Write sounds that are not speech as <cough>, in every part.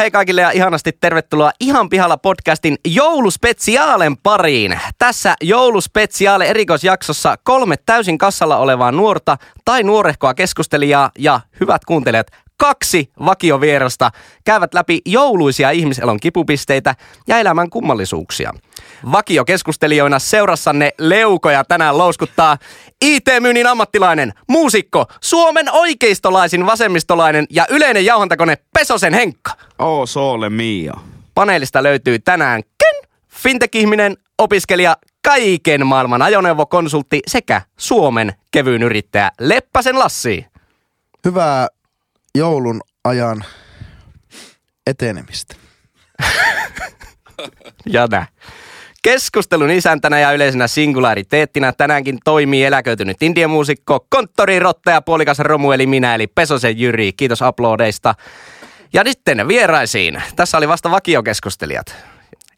Hei kaikille ja ihanasti tervetuloa Ihan pihalla podcastin jouluspesiaalen pariin. Tässä jouluspesiaale erikoisjaksossa kolme täysin kassalla olevaa nuorta tai nuorehkoa keskustelijaa ja hyvät kuuntelijat, kaksi vakiovierasta käyvät läpi jouluisia ihmiselon kipupisteitä ja elämän kummallisuuksia. Vakiokeskustelijoina seurassanne leukoja tänään louskuttaa IT-myynnin ammattilainen, muusikko, Suomen oikeistolaisin vasemmistolainen ja yleinen jauhantakone Pesosen Henkka. Oh, sole mio. Paneelista löytyy tänään Ken, fintech-ihminen, opiskelija, kaiken maailman ajoneuvokonsultti sekä Suomen kevyyn yrittäjä Leppäsen Lassi. Hyvää joulun ajan etenemistä. <laughs> Ja nä. Keskustelun isäntänä ja yleisenä singulariteettina tänäänkin toimii eläköitynyt indiemuusikko, konttorirotta ja puolikas romu eli minä eli Pesosen Jyri. Kiitos uploadeista. Ja sitten vieraisiin. Tässä oli vasta vakiokeskustelijat.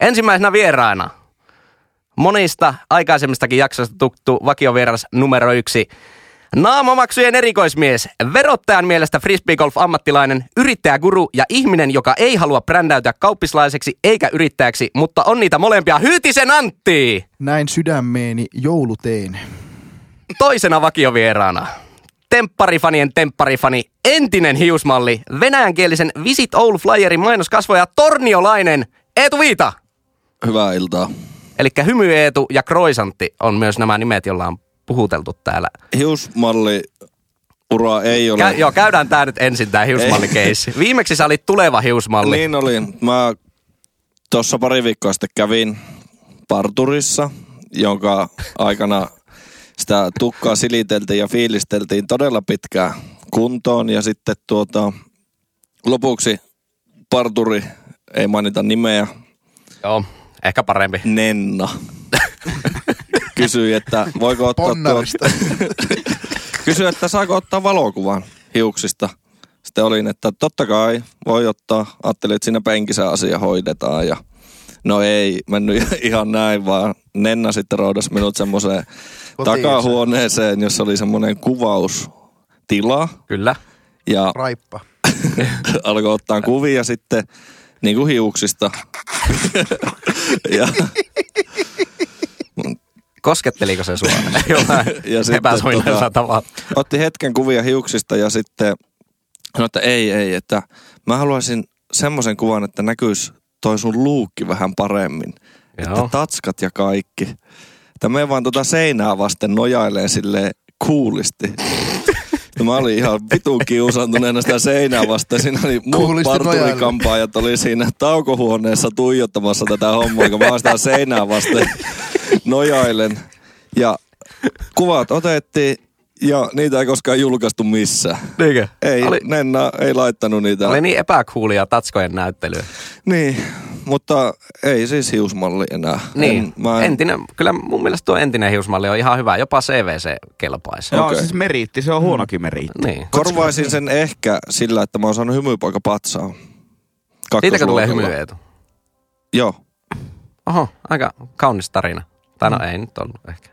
Ensimmäisenä vieraana monista aikaisemmistakin jaksoista tuttu vakiovieras numero yksi. Naamamaksujen erikoismies, verottajan mielestä frisbeegolf-ammattilainen, yrittäjäguru ja ihminen, joka ei halua brändäytyä kauppislaiseksi eikä yrittäjäksi, mutta on niitä molempia. Hyytisen Antti! Näin sydämeeni jouluteen. Toisena vakiovieraana. Tempparifanien tempparifani, entinen hiusmalli, venäjänkielisen Visit Oulu Flyerin mainoskasvoja torniolainen Eetu Viita. Hyvää iltaa. Eli Hymy Eetu ja Kroisantti on myös nämä nimet, joilla on puhuteltu täällä. Hiusmalli ura ei ole. Kä- joo, käydään tää nyt ensin tää hiusmallikeissi. Viimeksi sä olit tuleva hiusmalli. Niin oli. Mä tuossa pari viikkoa sitten kävin parturissa, jonka aikana sitä tukkaa siliteltiin ja fiilisteltiin todella pitkään kuntoon. Ja sitten tuota, lopuksi parturi, ei mainita nimeä, Joo, ehkä parempi. Nenna. <laughs> Kysyi, että voiko ottaa Ponnarista. <laughs> Kysyi, että saako ottaa valokuvan hiuksista. Sitten olin, että totta kai voi ottaa. Ajattelin, että siinä penkissä asia hoidetaan ja no ei mennyt <laughs> ihan näin, vaan Nenna sitten roudas minut semmoiseen takahuoneeseen, jossa oli semmoinen kuvaustila Kyllä. ja Raippa. alkoi ottaa kuvia sitten niin kuin hiuksista. ja Kosketteliko se sua? <laughs> Jollain Ja sitten tota- tavalla. otti hetken kuvia hiuksista ja sitten sanoi, että ei, ei, että mä haluaisin semmoisen kuvan, että näkyisi toi sun luukki vähän paremmin. Joo. Että tatskat ja kaikki. Että me vaan tota seinää vasten nojailee sille kuulisti. Ja <laughs> mä olin ihan vitun kiusantuneena sitä seinää vastaan. Siinä oli muut parturikampaajat oli siinä taukohuoneessa tuijottamassa tätä hommaa, kun mä vaan sitä seinää vasten <laughs> nojailen. Ja kuvat otettiin ja niitä ei koskaan julkaistu missään. Niinkö? Ei, Oli, Nenna ei laittanut niitä. oli niin epäkuulia tatskojen näyttelyä. Niin, mutta ei siis hiusmalli enää. Niin, En, mä en, entinen, kyllä mun mielestä tuo entinen hiusmalli on ihan hyvä, jopa CVC kelpaisi. Joo, Okei. siis meriitti, se on huonokin meriitti. Niin. korvaisin sen ehkä sillä, että mä oon saanut hymypoika patsaa. Siitäkö tulee Kakkosluokalla. hymy Eetu? Joo. Oho, aika kaunis tarina. Tai no ei nyt ollut ehkä.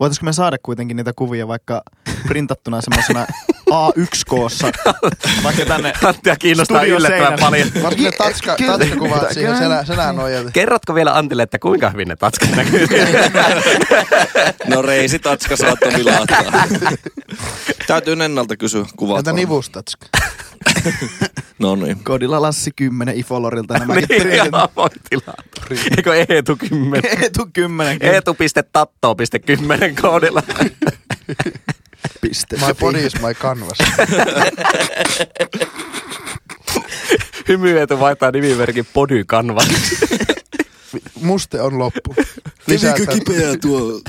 Voitaisiko me saada kuitenkin niitä kuvia vaikka printattuna semmoisena A1-koossa, <laughs> <laughs> vaikka tänne Anttia kiinnostaa yllättävän paljon. Varsinkin ne tatska, tatskakuvat siihen selä, selän nojalla. Kerrotko vielä Antille, että kuinka hyvin ne tatskat näkyy? <laughs> No reisi tatska saattoi vilahtaa. Täytyy Nennalta kysyä kuvat. Entä nivustatska? No niin. kodilla Lassi 10 Ifolorilta nämä niin, joo, tilaa. Eikö Eetu 10? Eetu 10 Eetu.tatto.10 koodilla. piste. My body is my canvas. Hymy Eetu vaihtaa nimimerkin Pody Canvas. Muste on loppu. Lisätä, kipeää tuo?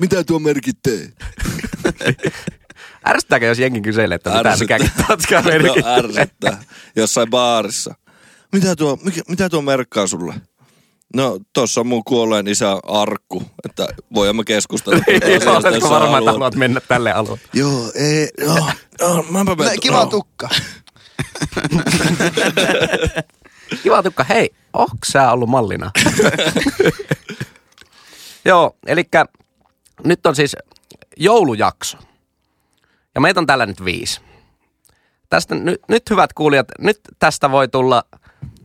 Mitä tuo merkittää? Ärsyttääkö, jos jengi kyselee, että mitä mikäkin tatska No merkitsee? ärsyttää. Jossain baarissa. Mitä tuo, mikä, mitä tuo merkkaa sulle? No, tossa on mun kuolleen isä arkku, että voimme keskustella. tästä Joo, oletko varma, että haluat. mennä tälle alueelle? Joo, ei, joo, joo, mäpä Nä, menen. kiva tukka. <laughs> Kiva tukka, hei, onko sä ollut mallina? <laughs> Joo, eli nyt on siis joulujakso. Ja meitä on täällä nyt viisi. Tästä, nyt, nyt hyvät kuulijat, nyt tästä voi tulla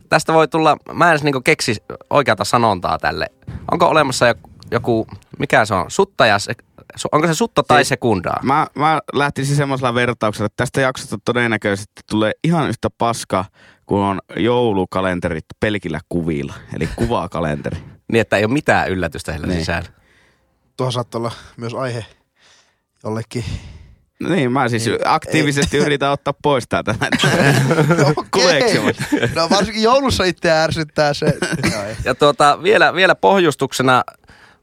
tästä voi tulla, mä en edes niinku keksi oikeata sanontaa tälle. Onko olemassa joku, joku mikä se on, sutta ja, se- onko se sutta tai Siis- sekundaa? Mä, mä lähtisin semmoisella vertauksella, että tästä jaksosta todennäköisesti tulee ihan yhtä paska kuin on joulukalenterit pelkillä kuvilla. Eli <laughs> kuvakalenteri. Niin, että ei ole mitään yllätystä heillä Niin. sisällä. Tuohon saattaa olla myös aihe jollekin. Niin, mä siis aktiivisesti yritän ottaa pois täältä. <laughs> Kuleeksimat. No varsinkin joulussa itse ärsyttää se. Ei. Ja tuota, vielä, vielä pohjustuksena,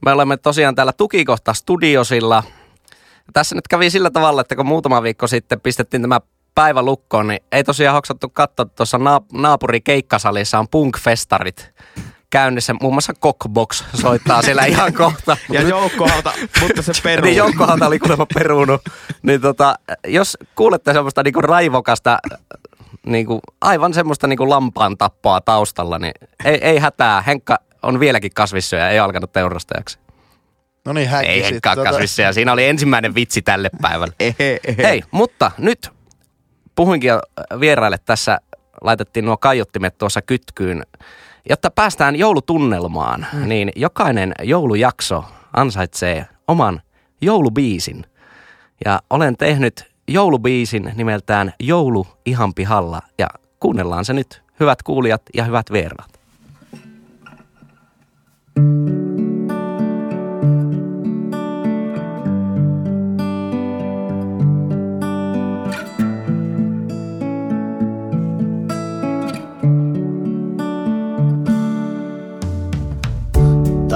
me olemme tosiaan täällä tukikohta studiosilla. Tässä nyt kävi sillä tavalla, että kun muutama viikko sitten pistettiin tämä päivä lukkoon, niin ei tosiaan hoksattu katsoa, että tuossa naap- naapuri keikkasalissa on punk-festarit käynnissä. Muun muassa Cockbox soittaa siellä <laughs> ihan kohta. Ja joukkohauta, mutta se peru. <laughs> Niin joukkohalta oli kuulemma perunut. Niin tota, jos kuulette semmoista niinku raivokasta, niinku, aivan semmoista niinku lampaan tappaa taustalla, niin ei, ei hätää. Henkka on vieläkin kasvissyöjä, ei alkanut teurastajaksi. No niin, häkki Ei. Henkka Tota, kasvissyöjä. Siinä oli ensimmäinen vitsi tälle päivälle. <laughs> Ehe, ehe. Hei, mutta nyt puhuinkin jo vieraille tässä, laitettiin nuo kaiuttimet tuossa kytkyyn. Jotta päästään joulutunnelmaan, mm. niin jokainen joulujakso ansaitsee oman joulubiisin. Ja olen tehnyt joulubiisin nimeltään Joulu ihan pihalla ja kuunnellaan se nyt, hyvät kuulijat ja hyvät vieraat.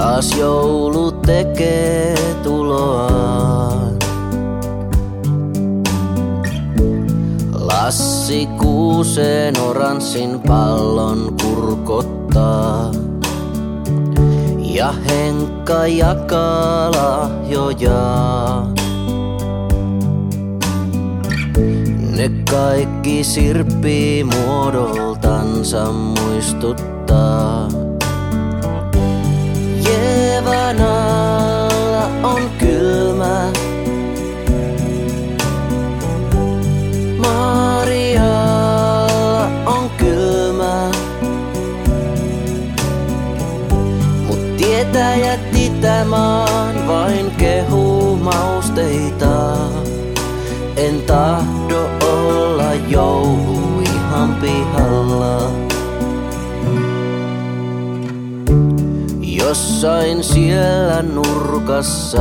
Taas joulu tekee tuloaan. Lassi kuuseen oranssin pallon kurkottaa. Ja Henkka jakaa lahjojaan. Ne kaikki sirppii muodoltansa muistuttaa. Jeevan alla on kylmä. Marialla on kylmä. Mut tietäjät itämaan vain kehuu mausteita. En tahdo olla joulu ihan pihalla. Jossain siellä nurkassa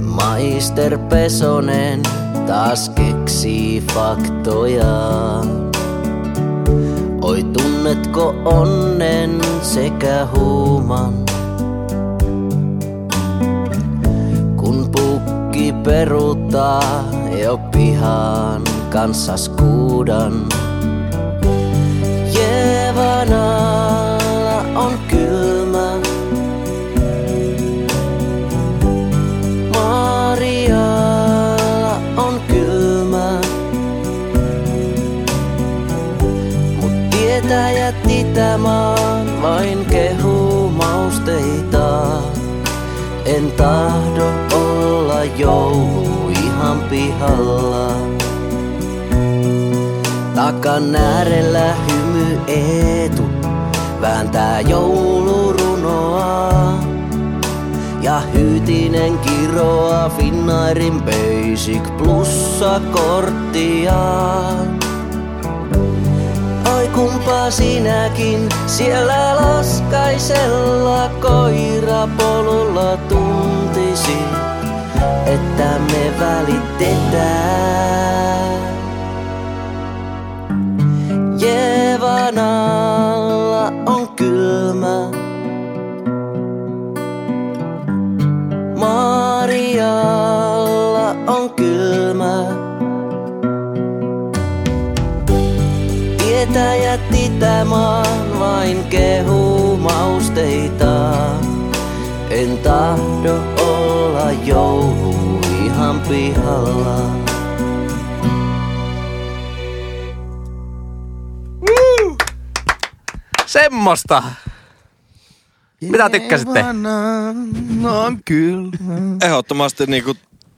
Maister Pesonen taas keksii faktoja. Oi tunnetko onnen sekä huuman? Kun pukki peruuttaa jo pihan kanssa skuudan. Jeevan alla on kylmä. Marialla on kylmä. Mut tietäjät itämaan vain kehuu mausteita. En tahdo olla joulu ihan pihalla. Takan äärellä hymy Eetu vääntää joulurunoa. Ja Hyytinen kiroaa Finnairin Basic plussa korttia. Oi kumpa sinäkin siellä laskaisella koirapolulla tuntisit, että me välitetään. Jeevan alla on kylmä. Marialla on kylmä. Tietäjät itämaan vain kehuu mausteita. En tahdo olla joulu ihan pihalla. Semmosta! Mitä tykkäsitte? On kylmä. Ehdottomasti niinku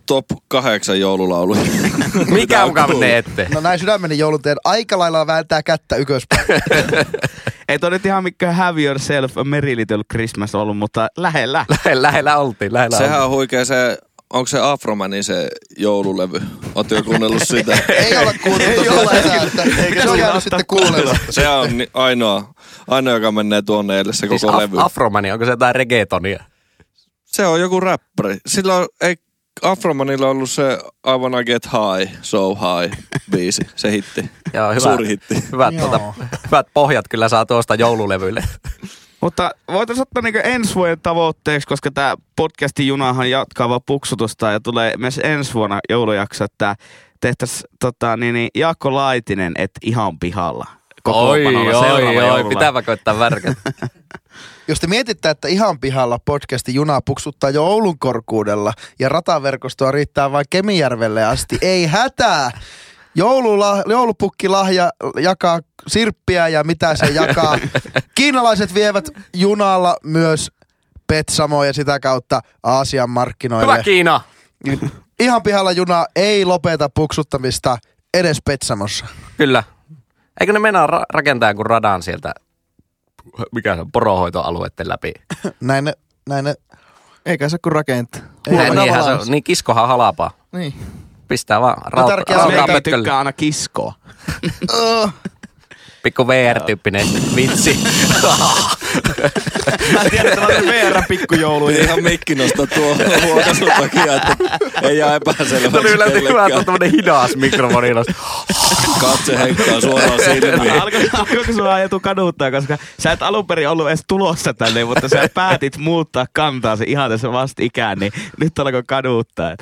top kahdeksan joululauluja. <laughs> Mikä mukaan ne ette? No näin sydämeni jouluteen aika lailla vääntää kättä ykköspäin. <laughs> Ei toi nyt ihan mikään Have Yourself a Merry Little Christmas ollut, mutta lähellä. Lähellä, lähellä oltiin, lähellä Sehän oltiin. on huikea se, onko se Afromanin se joululevy? Jo kuunnellut <laughs> sitä? Ei kuultu tosiaan sitä, että se on jäänyt sitten kuulematta. Se on ainoa, ainoa, joka menee tuonne edelle se Siis koko af- levy. Afromani, onko se jotain reggaetonia? Se on joku räppäri. Sillä on, ei Afromanilla ollut se I wanna get high, so high biisi, se hitti. Joo, hyvä. Suuri hitti. Hyvät, tuota, hyvät pohjat kyllä saa tuosta joululevylle. Mutta voitaisiin ottaa niinku ensi vuoden tavoitteeksi, koska tämä podcastin junahan jatkaa vaan puksutusta ja tulee myös ensi vuonna joulujakso, että tehtäisiin tota, niin, niin, Jaakko Laitinen, et ihan pihalla. kokoonpanolla seuraava joulula. pitääpä koittaa värkätä. <laughs> Jos te mietitte, että ihan pihalla podcasti junaa puksuttaa joulun korkuudella ja rataverkostoa riittää vain Kemijärvelle asti, ei hätää! Joulula, joulupukkilahja jakaa sirppiä ja mitä se jakaa. <laughs> Kiinalaiset vievät junalla myös Petsamoa ja sitä kautta Aasian markkinoille. Hyvä Kiina! Ihan pihalla juna ei lopeta puksuttamista edes Petsamossa. Kyllä. Eikö ne mennä ra- rakentaa jonkun radan sieltä, mikä se on, porohoitoalueiden läpi? <coughs> Näin ne, näin ne Eikä se kun rakentaa. Ei, Näin, niinhän se valmis. on. Niin kiskohan halapaa. Niin. Pistää vaan rauta, tärkeää on, rautaa Meikä tykkää aina kiskoa. <laughs> Pikku VR-tyyppinen vitsi. Mä en tiedä, että on VR pikkujoulu. Piti ihan mikki nostaa tuo huokasun takia, että ei jää Se epäselväksi oli yleensä hyvä, että on tämmönen hidas mikrofoni. Katse henkkaa suoraan silmiin. Alko- Alkoiko sua ajetu kaduttaa, koska sä et alun perin ollut edes tulossa tänne, mutta sä päätit muuttaa kantaasi ihan tässä vastikään, niin nyt alkoi kaduttaa.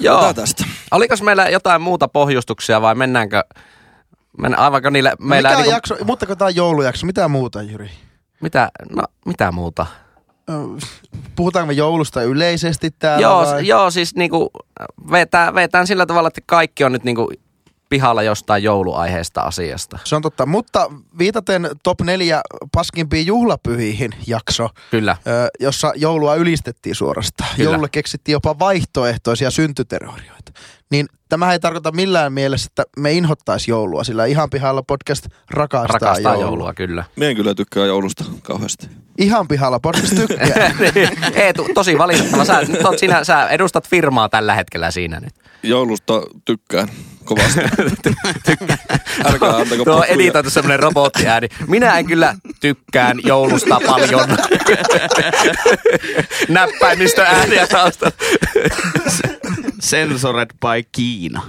Joo. Ota tästä. Olikos meillä jotain muuta pohjustuksia vai mennäänkö, mennä, aivanko niille, meillä Mikä on niinku, jakso, mutta kun tämä on joulujakso, mitä muuta Jyri? mitä, no, mitä muuta? Puhutaanko me joulusta yleisesti täällä Joo, vai? joo, siis niinku, vetään, vetään sillä tavalla, että kaikki on nyt niinku pihalla jostain jouluaiheesta asiasta. Se on totta, mutta viitaten top 4 paskimpiin juhlapyhiin jakso, Kyllä. ö, jossa joulua ylistettiin suorastaan. Kyllä. Joululle keksittiin jopa vaihtoehtoisia syntyterrorioita. Niin tämä ei tarkoita millään mielessä, että me inhottaisi joulua, sillä ihan pihalla podcast rakastaa, Rakastaa joulua. joulua. joulua, kyllä. Mie en kyllä tykkää joulusta kauheasti. Ihan pihalla podcast tykkää. <laughs> Eetu, tosi valitettava. Sä, nyt oot sinä, sä edustat firmaa tällä hetkellä siinä nyt. Joulusta tykkään kovasti. <laughs> Älkää antako Tuo editoitu semmonen robottiääni. Minä en kyllä tykkään joulusta paljon. <laughs> Näppäimistö ääniä taustalla. Censored by Kiina.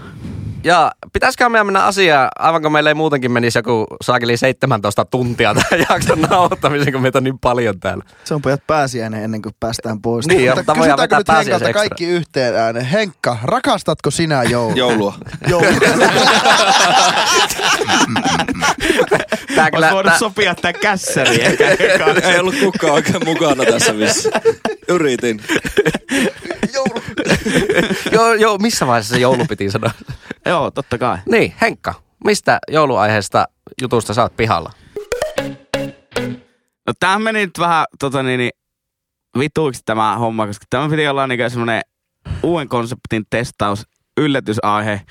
Ja pitäisikö meidän mennä asiaan, aivan kun meillä ei muutenkin menisi joku saakeli 17 tuntia <laughs> tämän jakson nauhoittamisen, kun meitä on niin paljon täällä. Se on pojat pääsiäinen ennen kuin päästään pois. Niin, Mutta mutta voidaan kysytäänkö vetää nyt Henkalta kaikki yhteen ääneen? Henkka, rakastatko sinä joulua? Joulua. Joulua. <laughs> <laughs> Tää Olisi kyllä, voinut tää, sopia tää kässäri ehkä. <laughs> Ei ollut kukaan oikein mukana tässä missä. Yritin. Joulu. <laughs> joo, joo, missä vaiheessa se joulu piti sanoa? Joo, totta kai. Niin, Henkka, mistä jouluaiheesta jutusta sä oot pihalla? No tää meni nyt vähän tota niin, niin vituiksi tämä homma, koska tämä piti olla niin semmoinen uuden konseptin testaus, yllätysaihe.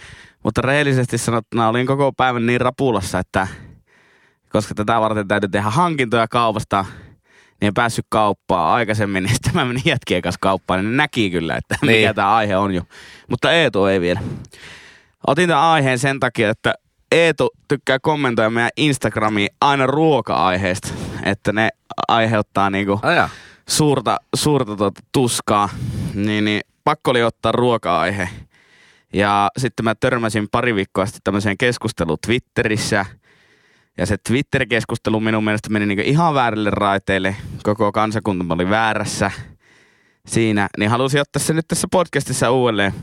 Mutta rehellisesti sanottuna olin koko päivän niin rapulassa, että koska tätä varten täytyy tehdä hankintoja kaupasta, niin en päässyt kauppaan aikaisemmin, niin <laughs> sitten mä menin jätkien kanssa kauppaan, niin ne näki kyllä, että mikä Niin. tämä aihe on jo. Mutta Eetu ei vielä. Otin tämän aiheen sen takia, että Eetu tykkää kommentoida meidän Instagramiin aina ruoka-aiheesta, että ne aiheuttaa niinku Aja. suurta, suurta tuota tuskaa, niin, niin pakko oli ottaa ruoka-aihe. Ja sitten mä törmäsin pari viikkoa sitten tämmöiseen keskusteluun Twitterissä. Ja se Twitter-keskustelu minun mielestä meni niinku ihan väärille raiteille. Koko kansakunta oli väärässä siinä. Niin halusin ottaa se nyt tässä podcastissa uudelleen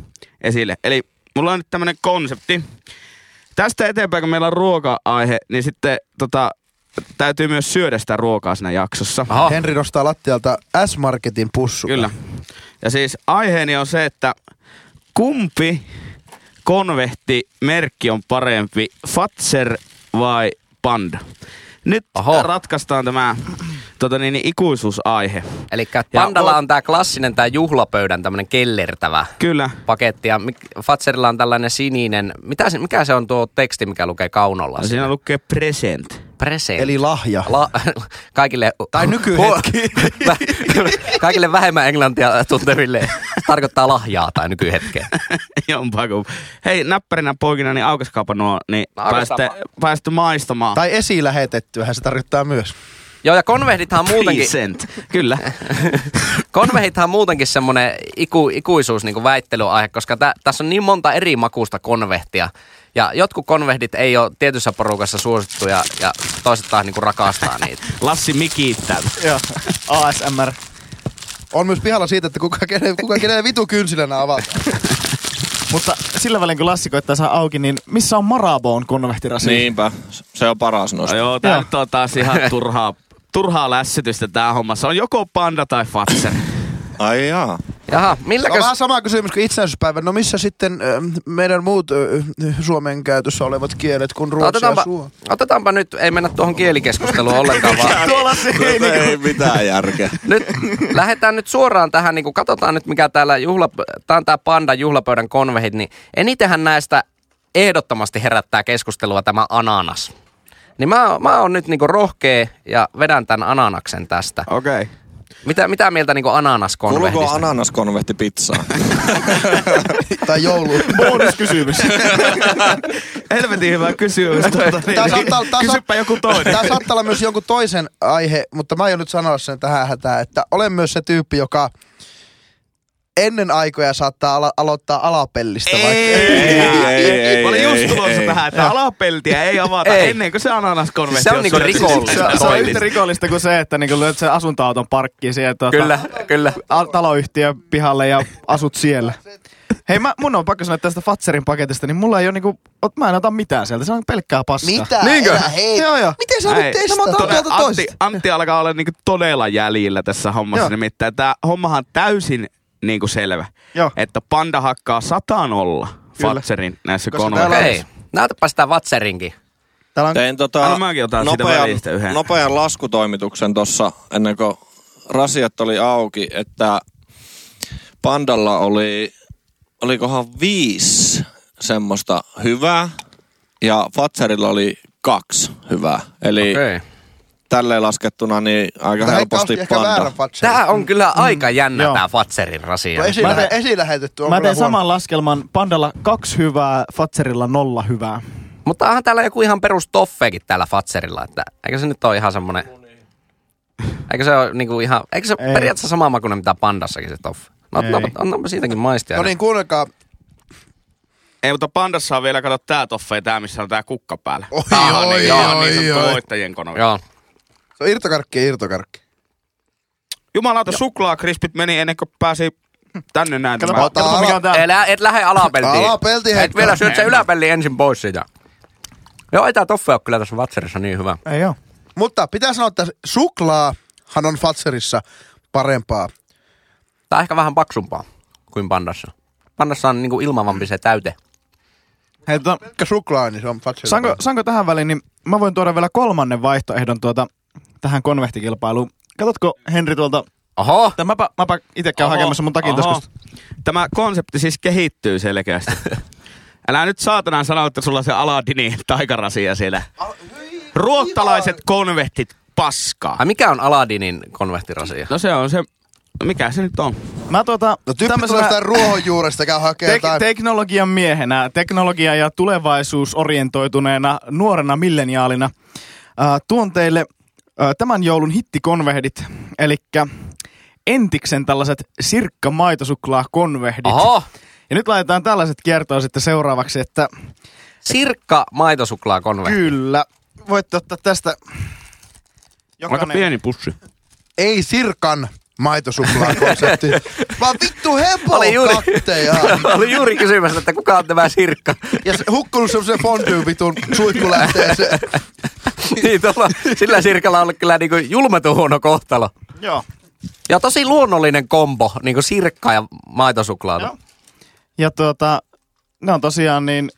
esille. Eli mulla on nyt tämmöinen konsepti. Tästä eteenpäin, kun meillä on ruoka-aihe, niin sitten tota, täytyy myös syödä sitä ruokaa siinä jaksossa. Aha. Henri nostaa lattialta S-Marketin pussu. Kyllä. Ja siis aiheeni on se, että kumpi konvehtimerkki on parempi, Fatser vai Panda? Nyt Oho. ratkaistaan tämä, tota niin, niin ikuisuusaihe. Eli Ja Pandalla voi- on tämä klassinen, tämä juhlapöydän tämmöinen kellertävä Kyllä. paketti. Ja Fatserilla on tällainen sininen, mitä se, mikä se on tuo teksti, mikä lukee kaunolla? Ja siinä lukee present. Present. Eli lahja. La, <laughs> kaikille, Tai nykyhetki. Vä- <laughs> kaikille vähemmän englantia tunteville tarkoittaa lahjaa tai nykyhetkeä. <laughs> Jompaa kun. Hei, näppärinä poikina, niin aukaskaapa nuo, niin No, pääsette, pääsette maistamaan. Tai esilähetettyähän se tarkoittaa myös. Joo, ja konvehdithan muutenkin, Present. Kyllä. <laughs> konvehdithan muutenkin semmoinen iku, ikuisuus niin väittelyaihe, koska tä, tässä on niin monta eri makusta konvehtia. Ja jotkut konvehdit ei ole tietyssä porukassa suosittuja ja toiset taas niin rakastaa niitä. <laughs> Lassi mikiittää. <laughs> Joo, ASMR. On myös pihalla siitä, että kuka kenen, kuka kenen vitu kynsilänä avataan. Mutta sillä välin kun Lassi koittaa saa auki, niin missä on Maraboon konvehtirasi? Niinpä, se on paras nosto. No joo, tää nyt on taas ihan turhaa, turhaa lässytystä tää homma. Se on joko panda tai fatser. <coughs> Ai jaa. Jaha, Se on milläkös... vähän sama kysymys kuin itsenäisyyspäivä. No missä sitten ö, meidän muut ö, Suomen käytössä olevat kielet kuin ruotsi ja Otetaanpa, suomi? otetaanpa nyt, ei mennä tuohon kielikeskusteluun ollenkaan, vaan <laughs> Tuolla se ei Tuota niinku... ei mitään järkeä. nyt lähdetään nyt suoraan tähän, niin kuin katsotaan nyt mikä täällä juhla, tää on tää Panda juhlapöydän konvehit, niin enitenhän näistä ehdottomasti herättää keskustelua tämä ananas. Niin mä, mä oon nyt niinku rohkea ja vedän tämän ananaksen tästä. Okei. Okay. Mitä, mitä mieltä niinku Kuuluuko ananaskonvehdista? ananaskonvehti pizzaan? <laughs> Tai joulu. Bonuskysymys. <laughs> Helvetin hyvä kysymys. Tuota, niin, Tää saattaa, tää Kysypä joku toinen. Tämä saattaa olla myös jonkun toisen aihe, mutta mä aion nyt sanoa sen tähän hätään, että olen myös se tyyppi, joka ennen aikoja saattaa alo- aloittaa alapellistä. Ei, vaikka- ei, ei, ei, Mä olin just ei, tulossa ei. tähän, että alapeltiä ei avata Ei. ennen kuin se ananaskonvehti Se on niinku rikollista. Se, se on yhtä rikollista kuin se, että niinku lyöt sen asuntoauton parkkiin siihen tuota, Kyllä, kyllä. taloyhtiön pihalle ja asut siellä. Hei, mä, mun on pakko sanoa että tästä Fatserin paketista, niin mulla ei ole niinku, ot- mä en ota mitään sieltä, se on pelkkää paskaa. Mitä? Niinkö? Älä hei. Joo, joo. Miten sä Ei, nyt testaa tuota, tuolta Antti, toista? Antti alkaa olla niinku todella jäljillä tässä hommassa. Joo. Nimittäin tämä hommahan on täysin niinku selvä. Joo. Että panda hakkaa sataan olla. Fatserin näissä täällä on- näytäpä sitä Vatserinkin. Täällä on, Tein tota välistä yhden. nopean laskutoimituksen tuossa ennen kuin rasiat oli auki, että Pandalla oli, olikohan viisi semmoista hyvää ja Fatserilla oli kaksi hyvää. Eli Okei. Tälleen laskettuna niin aika Mutta helposti Panda. Tää on kyllä aika jännä Joo. tää Fatserin rasia. No teen- esilähetetty on mä teen huono. saman laskelman, Pandalla kaksi hyvää, Fatserilla nolla hyvää. Mutta onhan täällä joku ihan perus toffeekin täällä Fatserilla, että eikö se nyt ole ihan semmonen... Eikö se ole niinku ihan... Eikö se Ei. periaatteessa sama makuinen mitä pandassakin se toffe? No, Ei. no, annapa siitäkin maistia. No niin, kuunnelkaa. Ei, mutta pandassa on vielä, kato tää toffe ja tää, missä on tää kukka päällä. Oi, Tää on oi, niin, joo, oi, niin sanottu oi. voittajien konve. Joo. On irtokarkki ja irtokarkki. Jumalauta, suklaakrispit meni ennen kuin pääsi tänne näin. Kato, Tämä- Ota kato mikä ala- on tää. Elä, et lähde alapeltiin. Alapelti Et vielä syöt se yläpelli ensin pois siitä. Joo, ei tää toffe ole kyllä tässä Fatserissa niin hyvä. Ei oo. Mutta pitää sanoa, että suklaahan on Fatserissa parempaa. Tää on ehkä vähän paksumpaa kuin pandassa. Pandassa on niinku ilmavampi se täyte. Hei, tota, suklaa, niin se on Fatserissa. saanko, saanko tähän väliin, niin mä voin tuoda vielä kolmannen vaihtoehdon tuota, tähän konvehtikilpailuun. Katsotko Henri tuolta, Oho! tai mäpä, mäpä itse käyn Oho, hakemassa mun takin oho. taskusta. Tämä konsepti siis kehittyy selkeästi. <laughs> Älä nyt saatana sano, että sulla on se Aladinin taikarasia siellä. Ruottalaiset konvehtit paskaa. Ai mikä on Aladinin konvehtirasia? No se on se, mikä se nyt on? Mä tuota, No tyyppi tämmöisenä tulee sitä ruohonjuuresta, käy hakemaan tek- jotain. teknologian miehenä, teknologia- ja tulevaisuusorientoituneena nuorena milleniaalina äh, tuon teille tämän joulun hittikonvehdit, eli Entiksen tällaiset sirkka maitosuklaa konvehdit. Oho! Ja nyt laitetaan tällaiset kiertoon sitten seuraavaksi, että Sirkka maitosuklaa konvehti. kyllä, voitte ottaa tästä Aika pieni pussi. Ei sirkan maitosuklaa konsepti, <laughs> vaan vittu hepo Oli juuri- katteja. <laughs> Oli juuri kysymässä, että kuka on tämä sirkka. Ja se hukkunut semmoisen fondue vitun suihkulähteeseen. <laughs> niin, tuolla, sillä sirkalla on ollut kyllä niinku julmetun huono kohtalo. Joo. Ja tosi luonnollinen kombo, niinku sirkka ja maitosuklaata. Joo. Ja tuota, ne on tosiaan niin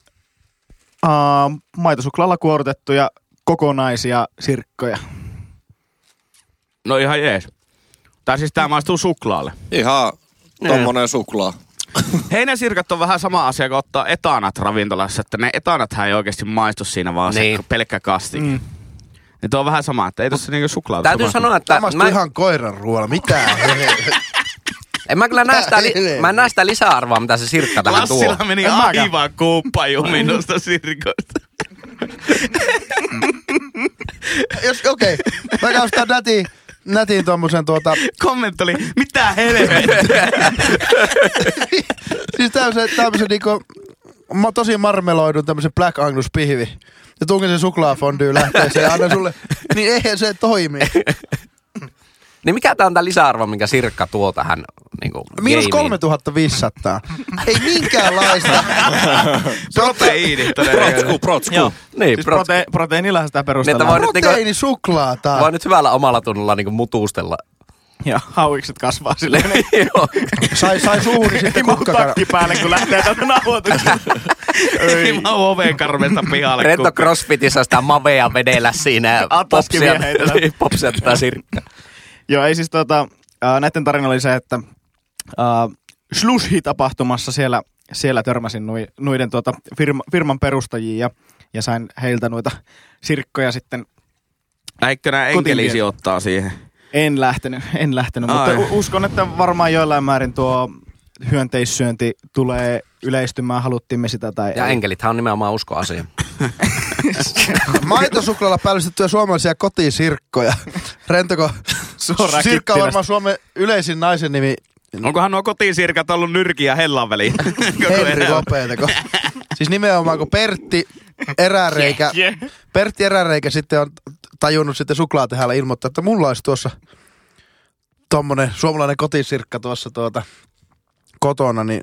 uh, maitosuklaalla kuorutettuja kokonaisia sirkkoja. No ihan jees. Tai siis tää maistuu suklaalle. Ihan tommonen suklaa. <laughs> Heinäsirkat on vähän sama asia kuin ottaa etanat ravintolassa, että ne etanathan ei oikeasti maistu siinä, vaan Niin. se pelkkä kastike. Mm. Ja tuo on vähän sama, että ei tossa niinku suklaata Täytyy samasta- sanoa, että Tämä mä, ihan koiran ruoalla. Mitä? <laughs> en mä kyllä näe sitä, li, mä näe sitä lisäarvoa, mitä se sirkka tähän tuo. Lassilla meni En aivan kuuppajuun minusta sirkoista. Jos, okei. Okay. Mä käyn sitä nätiin, nätiin tommosen tuota, Kommentti oli, mitä helvettiä. <laughs> siis tämmösen, tämmösen niinku, ma, tosi marmeloidun tämmösen Black Angus pihvi. Ja tungin sen suklaafondyyn lähteeseen ja annan sulle, niin eihän se toimi. Niin mikä tää on tää lisäarvo, minkä sirkka tuo tähän niinku, Miinus gameen? 3500. Ei minkäänlaista. <laughs> Proteiinit Protsku, protsku. Joo. Niin, Siis pro- prote- proteiinilla sitä Niin, että perustellaan. voi nyt, niinku, Proteiinisuklaata. voi nyt hyvällä omalla tunnolla niinku mutustella. Ja hauikset kasvaa silleen. <laughs> Joo. Sai, sai suuhun, niin sitten kukkakana. takki päälle, kun lähtee tätä nauhoituksesta. <laughs> Ei mä oon oven karmesta pihalle. Rento kun- Crossfitissa sitä mavea vedellä siinä. Ataskin popsia- niin, popsia tätä sirkkaa. Joo, ei siis tota, äh, näiden tarina oli se, että äh, Slushi-tapahtumassa siellä, siellä törmäsin nui, nuiden tuota, firma, firman perustajiin ja, ja sain heiltä noita sirkkoja sitten. Näitkö nää Kotiin enkeli vie. sijoittaa siihen? En lähtenyt, en lähtenyt, Ai. mutta uskon, että varmaan jollain määrin tuo hyönteissyönti tulee yleistymään, haluttiin me sitä tai Ja ei. enkelithän on nimenomaan uskoasia. <laughs> Maitosuklaalla päällystettyjä suomalaisia kotisirkkoja. Rentoko. Suoraan Sirkka on varmaan Suomen yleisin naisen nimi. Onkohan nuo kotisirkat ollut nyrki ja hellan väliin? <laughs> Henri Lopeteko. Siis nimenomaan kun Pertti Eräreikä, <laughs> Yeah. Pertti Eräreikä sitten on tajunnut sitten suklaatehällä ilmoittaa, että mulla olisi tuossa tommonen suomalainen kotisirkka tuossa tuota kotona, niin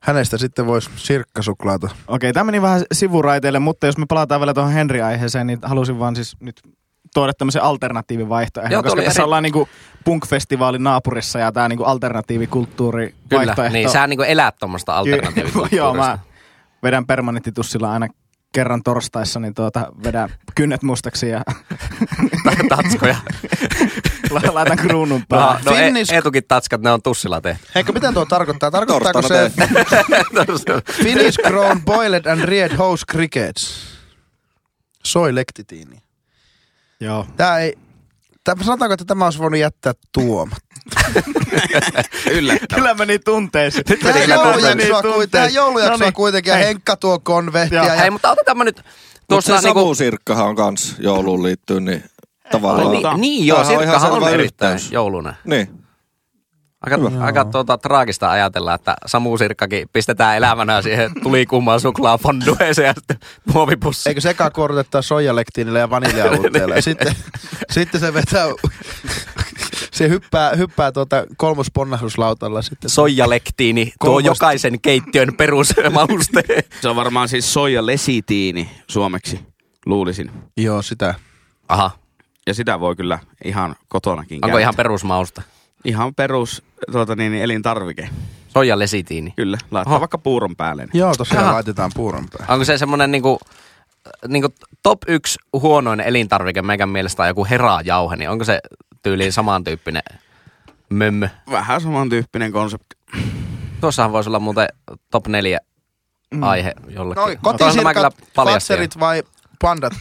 hänestä sitten voisi sirkkasuklaata. Okei, tämä meni vähän sivuraiteille, mutta jos me palataan vielä tuohon Henri-aiheeseen, niin halusin vaan siis nyt tuoda tämmöisen alternatiivivaihtoehdon, Joo, koska tässä eri- ollaan niinku punk-festivaalin naapurissa ja tämä niinku alternatiivikulttuuri Kyllä, vaihtoehto. niin sä niinku elät tuommoista <laughs> Joo, alternatiivikulttuurista. mä vedän permanenttitussilla aina kerran torstaissa, niin tuota, vedän kynnet mustaksi ja <laughs> Tatskoja. <laughs> la- laitan kruunun No, päälle. no e- Finnish- Eetukin tatskat, ne on tussilla tehty. Heikka, mitä tuo tarkoittaa? Tarkoittaako se Finnish grown boiled and red house crickets? Soi lektitiini. Joo. Tää ei... Tää, sanotaanko, että tämä olisi voinut jättää tuomat. <laughs> Yllättävää. Kyllä meni tunteisiin. Tähän Meni kyllä joulujaksoa, tähän joulujaksoa No niin. kuitenkin ja Hei. Henkka tuo konvehtia. Ja, Hei, mutta otetaan mä nyt Mutta tuossa se niinku... savusirkkahan on kans jouluun liittyy, niin Ai, tavallaan. niin, niin joo, on sirkkahan on selvä erittäin yhteys. joulunen. Niin. Aika, aika tuota, traagista ajatella, että Samu Sirkkakin pistetään elämänä siihen tulikummaan suklaafondueeseen ja sitten muovipussi. Eikö se eka soijalektiinille ja vaniljauutteelle. ja <laughs> sitten, sitten se vetää... Se hyppää, hyppää tuota kolmosponnahduslautalla sitten. Soijalektiini, tuo jokaisen keittiön perusmauste. Se on varmaan siis soija lesitiini suomeksi, luulisin. Joo, sitä. Aha, Ja sitä voi kyllä ihan kotonakin onko käyttää. ihan perusmausta? Ihan perus tuota, niin, niin, elintarvike. Soijalesitiini. Kyllä, laittaa Oho. vaikka puuron päälle. niin. Joo, tosiaan Jaha. laitetaan puuron päälle. Onko se semmonen niinku, niinku top yksi huonoin elintarvike meikän mielestä on joku herajauhe, niin onko se tyyliin samantyyppinen mömmö? Vähän samantyyppinen konsepti. Tuossahan voisi olla muuten top neljä aihe jollekin. Kyllä kotisirkat, fatserit vai pandat